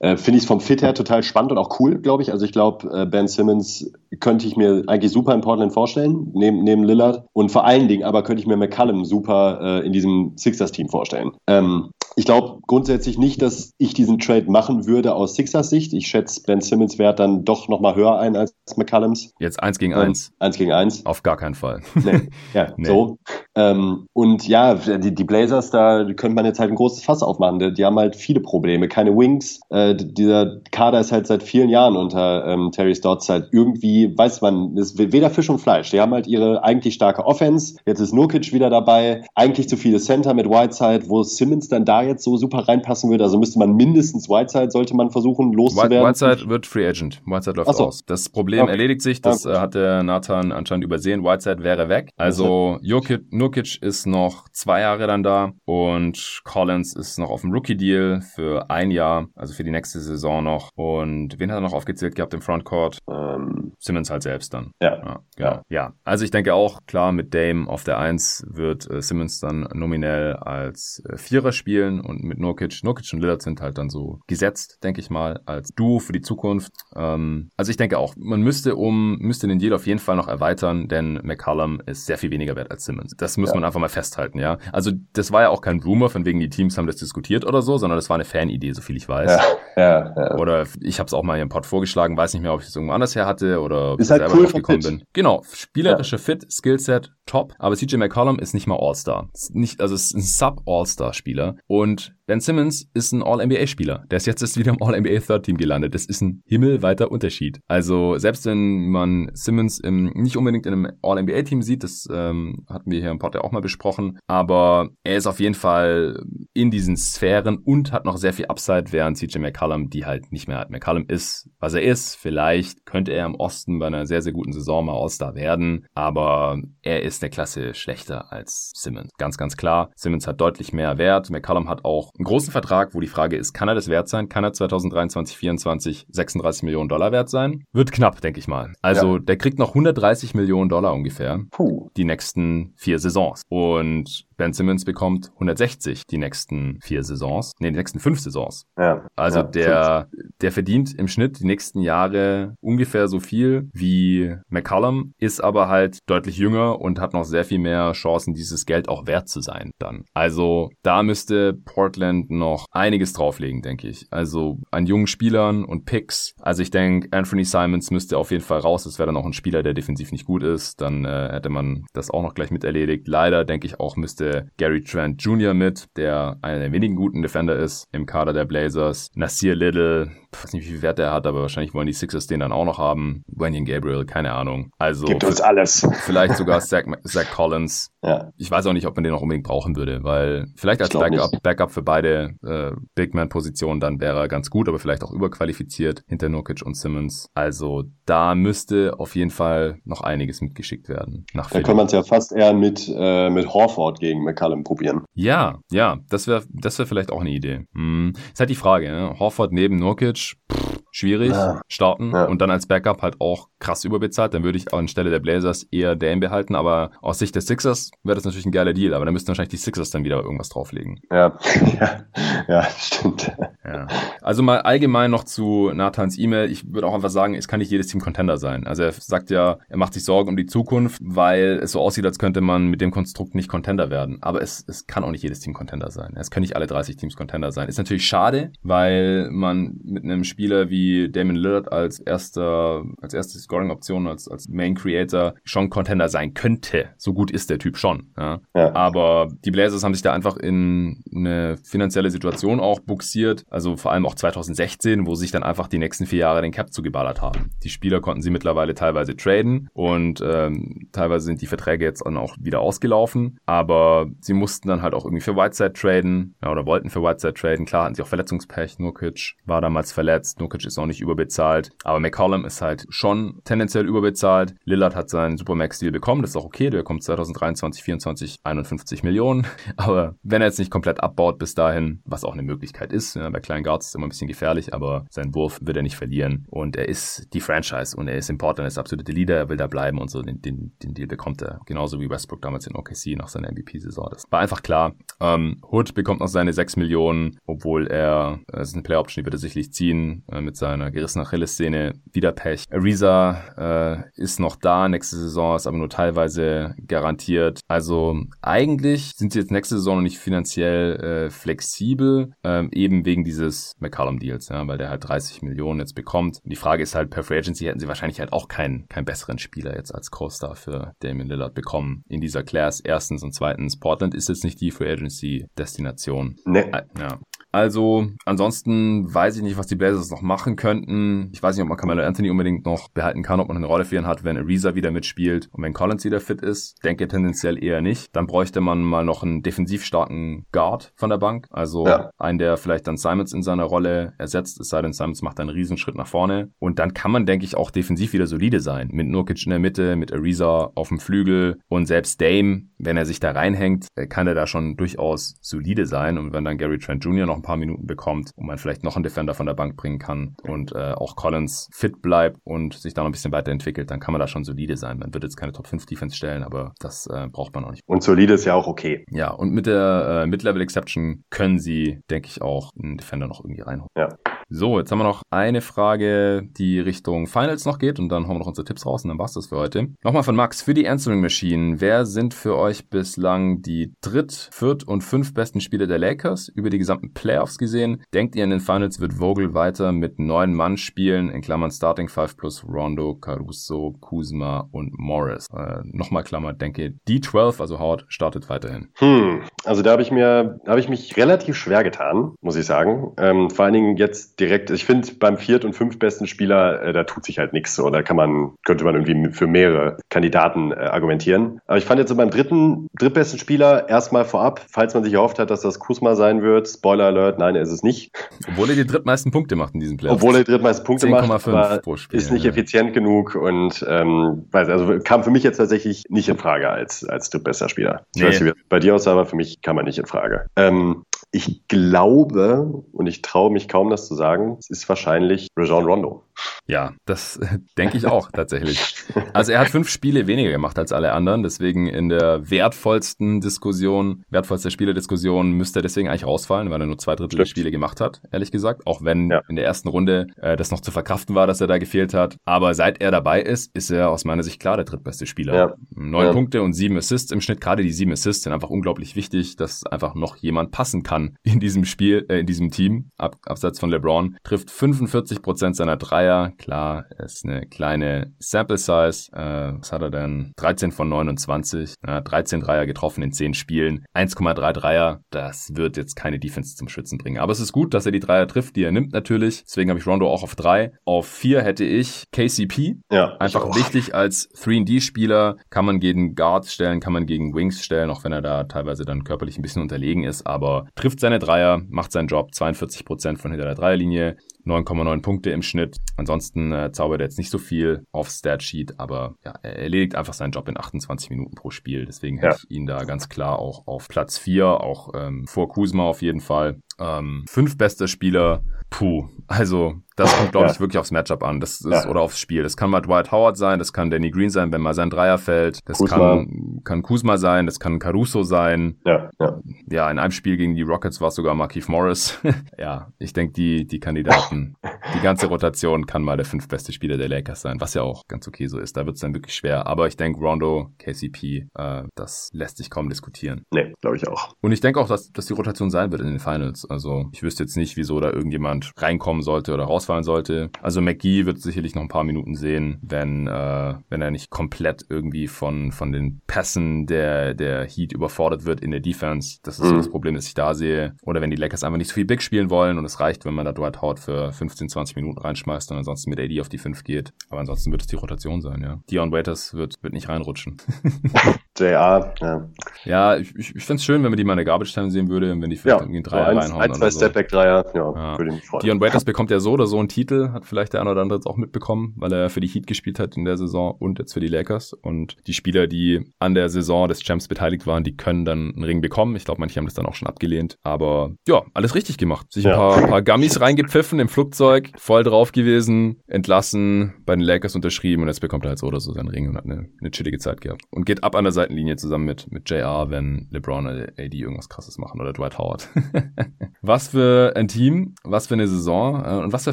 äh, finde ich vom Fit her total spannend und auch cool, glaube ich. Also ich glaube, äh, Ben Simmons könnte ich mir eigentlich super in Portland vorstellen, neben, neben Lillard. Und vor allen Dingen aber könnte ich mir McCallum super äh, in diesem Sixers-Team vorstellen. Ähm, ich glaube grundsätzlich nicht, dass ich diesen Trade machen würde aus Sixers Sicht. Ich schätze Ben Simmons Wert dann doch nochmal höher ein als McCallums. Jetzt eins gegen eins. Ähm, eins gegen eins. Auf gar keinen Fall. Nee. *laughs* Ja, nee. so. Ähm, und ja, die, die, Blazers, da könnte man jetzt halt ein großes Fass aufmachen. Die, die haben halt viele Probleme. Keine Wings. Äh, dieser Kader ist halt seit vielen Jahren unter ähm, Terry Stotts halt irgendwie, weiß man, ist weder Fisch und Fleisch. Die haben halt ihre eigentlich starke Offense. Jetzt ist Nurkic wieder dabei. Eigentlich zu viele Center mit Whiteside, wo Simmons dann da jetzt so super reinpassen würde. Also müsste man mindestens Whiteside, sollte man versuchen loszuwerden. Whiteside wird Free Agent. Whiteside läuft so. aus. Das Problem okay. erledigt sich. Das ja, äh, hat der Nathan anscheinend übersehen. Whiteside wäre weg. Also Jokic, Nurkic ist noch zwei Jahre dann da und Collins ist noch auf dem Rookie-Deal für ein Jahr, also für die nächste Saison noch. Und wen hat er noch aufgezählt gehabt im Frontcourt? Ähm, Simmons halt selbst dann. Ja. Ja, genau. ja. Also ich denke auch, klar, mit Dame auf der Eins wird äh, Simmons dann nominell als äh, Vierer spielen und mit Nurkic. Nurkic und Lillard sind halt dann so gesetzt, denke ich mal, als Duo für die Zukunft. Ähm, also ich denke auch, man müsste um, müsste den Deal auf jeden Fall noch erweitern, denn McCallum ist sehr viel weniger wert als Simmons. Das muss ja. man einfach mal festhalten, ja. Also das war ja auch kein Rumor, von wegen die Teams haben das diskutiert oder so, sondern das war eine Fanidee, so viel ich weiß. Ja, ja, ja. Oder ich habe es auch mal hier im Pod vorgeschlagen, weiß nicht mehr, ob ich es irgendwo anders her hatte oder ist halt cool gekommen bin. Genau, spielerische ja. Fit, Skillset, top. Aber CJ McCollum ist nicht mal All-Star. Nicht, also es ist ein Sub-All-Star-Spieler. Und Ben Simmons ist ein All-NBA-Spieler. Der ist jetzt erst wieder im All-NBA Third Team gelandet. Das ist ein himmelweiter Unterschied. Also selbst wenn man Simmons im, nicht unbedingt in einem All-NBA-Team sieht, das ähm, hatten wir hier im Pod ja auch mal besprochen, aber er ist auf jeden Fall in diesen Sphären und hat noch sehr viel Upside, während CJ McCollum die halt nicht mehr hat. McCollum ist, was er ist. Vielleicht könnte er im Osten bei einer sehr, sehr guten Saison mal All-Star werden, aber er ist eine Klasse schlechter als Simmons. Ganz, ganz klar. Simmons hat deutlich mehr Wert. McCollum hat auch einen großen Vertrag, wo die Frage ist, kann er das wert sein? Kann er 2023, 2024 36 Millionen Dollar wert sein? Wird knapp, denke ich mal. Also ja. der kriegt noch 130 Millionen Dollar ungefähr. Puh. Die nächsten vier Saisons. Und Ben Simmons bekommt 160 die nächsten vier Saisons. Nee, die nächsten fünf Saisons. Ja. Also ja, der, der verdient im Schnitt die nächsten Jahre ungefähr so viel wie McCollum, ist aber halt deutlich jünger und hat noch sehr viel mehr Chancen, dieses Geld auch wert zu sein dann. Also da müsste Portland noch einiges drauflegen, denke ich. Also an jungen Spielern und Picks. Also ich denke, Anthony Simons müsste auf jeden Fall raus. Das wäre dann auch ein Spieler, der defensiv nicht gut ist. Dann äh, hätte man das auch noch gleich mit erledigt. Leider denke ich auch, müsste musste Gary Trent Jr. mit, der einer der wenigen guten Defender ist im Kader der Blazers. Nasir Little, weiß nicht, wie viel Wert er hat, aber wahrscheinlich wollen die Sixers den dann auch noch haben. Wenyan Gabriel, keine Ahnung. Also gibt uns alles. Vielleicht sogar *laughs* Zach, Zach Collins. Ja. Ich weiß auch nicht, ob man den noch unbedingt brauchen würde, weil vielleicht als Backup, Backup für beide äh, Big Man Positionen dann wäre er ganz gut, aber vielleicht auch überqualifiziert hinter Nurkic und Simmons. Also da müsste auf jeden Fall noch einiges mitgeschickt werden. Nach da kann man es ja fast eher mit äh, mit Horford gegen McCallum probieren. Ja, ja, das wäre das wäre vielleicht auch eine Idee. Hm. Ist halt die Frage, ne? Horford neben Nurkic pff, schwierig ja. starten ja. und dann als Backup halt auch krass überbezahlt. Dann würde ich anstelle der Blazers eher Dame behalten, aber aus Sicht der Sixers wäre das natürlich ein geiler Deal, aber dann müssten wahrscheinlich die Sixers dann wieder irgendwas drauflegen. Ja, *laughs* ja, ja stimmt. Ja. Also mal allgemein noch zu Nathans E-Mail. Ich würde auch einfach sagen, es kann nicht jedes Team Contender sein. Also er sagt ja, er macht sich Sorgen um die Zukunft, weil es so aussieht, als könnte man mit dem Konstrukt nicht Contender werden. Aber es, es kann auch nicht jedes Team Contender sein. Es können nicht alle 30 Teams Contender sein. Ist natürlich schade, weil man mit einem Spieler wie Damon Lillard als erster, als erste Scoring-Option, als, als Main Creator schon Contender sein könnte. So gut ist der Typ schon. Ja. ja. Aber die Blazers haben sich da einfach in eine finanzielle Situation auch buxiert. Also vor allem auch 2016, wo sich dann einfach die nächsten vier Jahre den Cap zugeballert haben. Die Spieler konnten sie mittlerweile teilweise traden und ähm, teilweise sind die Verträge jetzt dann auch wieder ausgelaufen. Aber sie mussten dann halt auch irgendwie für Whiteside traden ja, oder wollten für Whiteside traden. Klar hatten sie auch Verletzungspech. Nurkic war damals verletzt. Nurkic ist auch nicht überbezahlt. Aber McCollum ist halt schon tendenziell überbezahlt. Lillard hat seinen Supermax-Deal bekommen. Das ist auch okay. Der kommt 2023, 2024 51 Millionen. *laughs* Aber wenn er jetzt nicht komplett abbaut bis dahin, was auch eine Möglichkeit ist, ja, bei kleinen Guards ist immer ein bisschen gefährlich, aber seinen Wurf wird er nicht verlieren. Und er ist die Franchise und er ist in Portland, er ist absolute Leader, er will da bleiben und so. Den, den, den Deal bekommt er. Genauso wie Westbrook damals in OKC nach seiner MVP-Saison. Das war einfach klar. Ähm, Hood bekommt noch seine 6 Millionen, obwohl er, äh, das ist eine Play-Option, die wird er sicherlich ziehen, äh, mit seiner gerissenen Achillessehne. Wieder Pech. Ariza äh, ist noch da, nächste Saison ist aber nur teilweise garantiert. Also eigentlich sind sie jetzt nächste Saison noch nicht finanziell äh, flexibel, ähm, eben wegen dieses McCallum-Deals, ja, weil der halt 30 Millionen jetzt bekommt. Und die Frage ist halt, per Free Agency hätten sie wahrscheinlich halt auch keinen, keinen besseren Spieler jetzt als Co-Star für Damian Lillard bekommen in dieser Class. Erstens und zweitens, Portland ist jetzt nicht die Free Agency-Destination. Nee. Ja. Also, ansonsten weiß ich nicht, was die Blazers noch machen könnten. Ich weiß nicht, ob man Carmelo Anthony unbedingt noch behalten kann, ob man eine Rolle für ihn hat, wenn Ariza wieder mitspielt und wenn Collins wieder fit ist. Denke tendenziell eher nicht. Dann bräuchte man mal noch einen defensiv starken Guard von der Bank. Also ja. einen, der vielleicht dann Simons in seiner Rolle ersetzt, es sei denn, Simons macht einen Riesenschritt nach vorne. Und dann kann man, denke ich, auch defensiv wieder solide sein. Mit Nurkic in der Mitte, mit Ariza auf dem Flügel und selbst Dame, wenn er sich da reinhängt, kann er da schon durchaus solide sein. Und wenn dann Gary Trent Jr. noch paar Minuten bekommt und man vielleicht noch einen Defender von der Bank bringen kann und äh, auch Collins fit bleibt und sich da noch ein bisschen weiterentwickelt, dann kann man da schon solide sein. Man wird jetzt keine Top 5 Defense stellen, aber das äh, braucht man auch nicht. Und solide ist ja auch okay. Ja, und mit der äh, Mid-Level Exception können sie, denke ich, auch einen Defender noch irgendwie reinholen. Ja. So, jetzt haben wir noch eine Frage, die Richtung Finals noch geht und dann hauen wir noch unsere Tipps raus und dann war's das für heute. Nochmal von Max, für die Answering Machine, wer sind für euch bislang die dritt, viert und fünf besten Spieler der Lakers über die gesamten Playoffs gesehen? Denkt ihr in den Finals wird Vogel weiter mit neun Mann spielen, in Klammern Starting Five plus Rondo, Caruso, Kuzma und Morris? Äh, Nochmal Klammer, denke D12, also Howard, startet weiterhin. Hm, also da habe ich mir, habe ich mich relativ schwer getan, muss ich sagen. Ähm, vor allen Dingen jetzt direkt, ich finde beim viert- und fünftbesten Spieler, äh, da tut sich halt nichts. So, da kann man, könnte man irgendwie für mehrere Kandidaten äh, argumentieren. Aber ich fand jetzt so beim dritten, drittbesten Spieler erstmal vorab, falls man sich erhofft hat, dass das Kusma sein wird, Spoiler Alert, nein, er ist es nicht. Obwohl er die drittmeisten Punkte macht in diesem Playoff. Obwohl er die drittmeisten Punkte macht, aber pro Spiel, ist nicht ja. effizient genug und ähm, weiß, also kam für mich jetzt tatsächlich nicht in Frage als, als drittbester Spieler. Ich nee. weiß nicht, wie bei dir aussah, aber für mich kam er nicht in Frage. Ähm, ich glaube, und ich traue mich kaum das zu sagen, es ist wahrscheinlich Rajon Rondo. Ja, das *laughs* denke ich auch tatsächlich. Also er hat fünf Spiele weniger gemacht als alle anderen, deswegen in der wertvollsten Diskussion, wertvollste Spielerdiskussion müsste er deswegen eigentlich rausfallen, weil er nur zwei Drittel der Spiele gemacht hat, ehrlich gesagt. Auch wenn ja. in der ersten Runde äh, das noch zu verkraften war, dass er da gefehlt hat. Aber seit er dabei ist, ist er aus meiner Sicht klar der drittbeste Spieler. Ja. Neun ja. Punkte und sieben Assists im Schnitt. Gerade die sieben Assists sind einfach unglaublich wichtig, dass einfach noch jemand passen kann in diesem Spiel, äh, in diesem Team, ab, abseits von LeBron, trifft 45 Prozent seiner Dreier. Klar, ist eine kleine Sample Size. Äh, was hat er denn? 13 von 29. Ja, 13 Dreier getroffen in 10 Spielen. 1,3 Dreier. Das wird jetzt keine Defense zum Schützen bringen. Aber es ist gut, dass er die Dreier trifft, die er nimmt natürlich. Deswegen habe ich Rondo auch auf 3. Auf 4 hätte ich KCP. Ja, Einfach wichtig als 3D-Spieler. Kann man gegen Guards stellen, kann man gegen Wings stellen, auch wenn er da teilweise dann körperlich ein bisschen unterlegen ist. Aber trifft trifft seine Dreier, macht seinen Job, 42% von hinter der Dreierlinie, 9,9 Punkte im Schnitt. Ansonsten äh, zaubert er jetzt nicht so viel auf Statsheet, aber ja, er erledigt einfach seinen Job in 28 Minuten pro Spiel. Deswegen ja. hätte ich ihn da ganz klar auch auf Platz 4, auch ähm, vor Kuzma auf jeden Fall. Ähm, fünf bester Spieler, puh, also das kommt, glaube ich, wirklich aufs Matchup an. Das ist, ja. oder aufs Spiel. Das kann mal Dwight Howard sein, das kann Danny Green sein, wenn mal sein Dreier fällt. Das Kuzma. kann, kann Kuzma sein, das kann Caruso sein. Ja, ja. ja, in einem Spiel gegen die Rockets war es sogar Markeith Morris. *laughs* ja, ich denke, die, die Kandidaten, die ganze Rotation kann mal der fünftbeste Spieler der Lakers sein, was ja auch ganz okay so ist. Da wird es dann wirklich schwer. Aber ich denke, Rondo, KCP, äh, das lässt sich kaum diskutieren. Nee, glaube ich auch. Und ich denke auch, dass, dass die Rotation sein wird in den Finals. Also ich wüsste jetzt nicht, wieso da irgendjemand reinkommen sollte oder raus ausfallen sollte. Also McGee wird sicherlich noch ein paar Minuten sehen, wenn, äh, wenn er nicht komplett irgendwie von, von den Pässen der, der Heat überfordert wird in der Defense. Das ist mhm. das Problem, das ich da sehe. Oder wenn die Lakers einfach nicht so viel Big spielen wollen und es reicht, wenn man da Dwight Howard für 15, 20 Minuten reinschmeißt und ansonsten mit AD auf die 5 geht. Aber ansonsten wird es die Rotation sein, ja. Dion Waiters wird, wird nicht reinrutschen. *laughs* JR, ja. Ja, ich, ich, ich fände es schön, wenn man die mal in der Garbage Time sehen würde, wenn die vielleicht ja, irgendwie einen Dreier so reinhauen. Ein, zwei so. Stepback-Dreier, ja, ja, würde mich freuen. Dion Waiters bekommt ja so oder so einen Titel, hat vielleicht der eine oder andere jetzt auch mitbekommen, weil er für die Heat gespielt hat in der Saison und jetzt für die Lakers. Und die Spieler, die an der Saison des Champs beteiligt waren, die können dann einen Ring bekommen. Ich glaube, manche haben das dann auch schon abgelehnt. Aber ja, alles richtig gemacht. Sich ein ja. paar, paar Gummies reingepfiffen im Flugzeug, voll drauf gewesen, entlassen, bei den Lakers unterschrieben und jetzt bekommt er halt so oder so seinen Ring und hat eine, eine chillige Zeit gehabt. Und geht ab an der Seitenlinie zusammen mit, mit JR, wenn LeBron oder AD irgendwas krasses machen oder Dwight Howard. *laughs* was für ein Team, was für eine Saison äh, und was für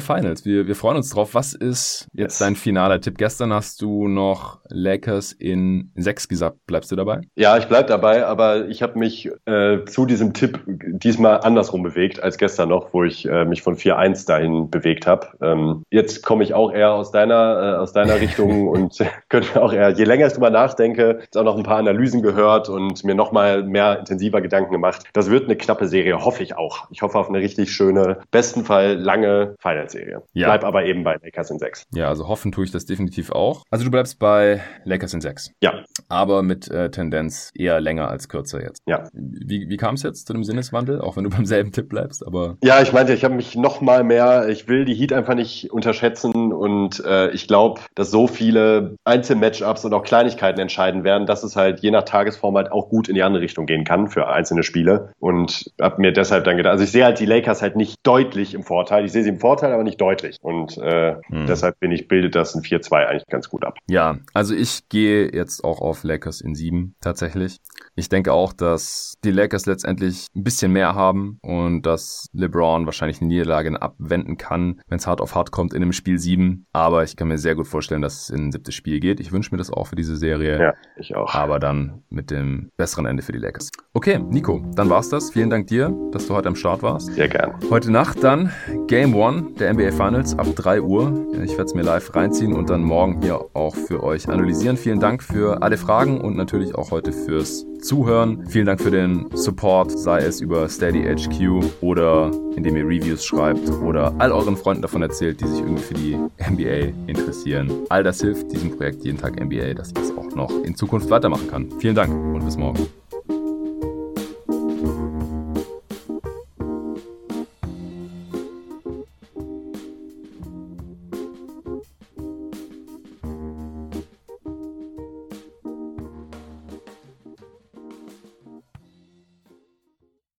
Finals. Wir, wir freuen uns drauf. Was ist jetzt yes. dein finaler Tipp? Gestern hast du noch Lakers in sechs gesagt. Bleibst du dabei? Ja, ich bleib dabei, aber ich habe mich äh, zu diesem Tipp diesmal andersrum bewegt als gestern noch, wo ich äh, mich von 4-1 dahin bewegt habe. Ähm, jetzt komme ich auch eher aus deiner, äh, aus deiner *laughs* Richtung und *laughs* könnte auch eher, je länger ich drüber nachdenke, jetzt auch noch ein paar Analysen gehört und mir nochmal mehr intensiver Gedanken gemacht. Das wird eine knappe Serie, hoffe ich auch. Ich hoffe auf eine richtig schöne, besten Fall lange Final-Serie. Ja. Bleib aber eben bei Lakers in 6. Ja, also hoffen tue ich das definitiv auch. Also du bleibst bei Lakers in 6. Ja. Aber mit äh, Tendenz eher länger als kürzer jetzt. Ja. Wie, wie kam es jetzt zu dem Sinneswandel, auch wenn du *laughs* beim selben Tipp bleibst? Aber ja, ich meinte, ich habe mich noch mal mehr, ich will die Heat einfach nicht unterschätzen und äh, ich glaube, dass so viele Einzelmatchups und auch Kleinigkeiten entscheiden werden, dass es halt je nach Tagesform halt auch gut in die andere Richtung gehen kann für einzelne Spiele und habe mir deshalb dann gedacht, also ich sehe halt die Lakers halt nicht deutlich im Vorteil. Ich sehe sie im Vorteil, aber nicht deutlich und äh, hm. deshalb bin ich bildet das ein 4-2 eigentlich ganz gut ab. Ja, also ich gehe jetzt auch auf Lakers in 7 tatsächlich. Ich denke auch, dass die Lakers letztendlich ein bisschen mehr haben und dass LeBron wahrscheinlich eine Niederlage abwenden kann, wenn es hart auf hart kommt in einem Spiel 7. Aber ich kann mir sehr gut vorstellen, dass es in ein siebtes Spiel geht. Ich wünsche mir das auch für diese Serie. Ja, ich auch. Aber dann mit dem besseren Ende für die Lakers. Okay, Nico, dann war's das. Vielen Dank dir, dass du heute am Start warst. Sehr gern. Heute Nacht dann Game 1 der NBA Finals ab 3 Uhr. Ich werde es mir live reinziehen und dann morgen hier auch für euch analysieren. Vielen Dank für alle Fragen und natürlich auch heute fürs Zuhören. Vielen Dank für den Support, sei es über Steady HQ oder indem ihr Reviews schreibt oder all euren Freunden davon erzählt, die sich irgendwie für die NBA interessieren. All das hilft diesem Projekt jeden Tag NBA, dass ich es auch noch in Zukunft weitermachen kann. Vielen Dank und bis morgen.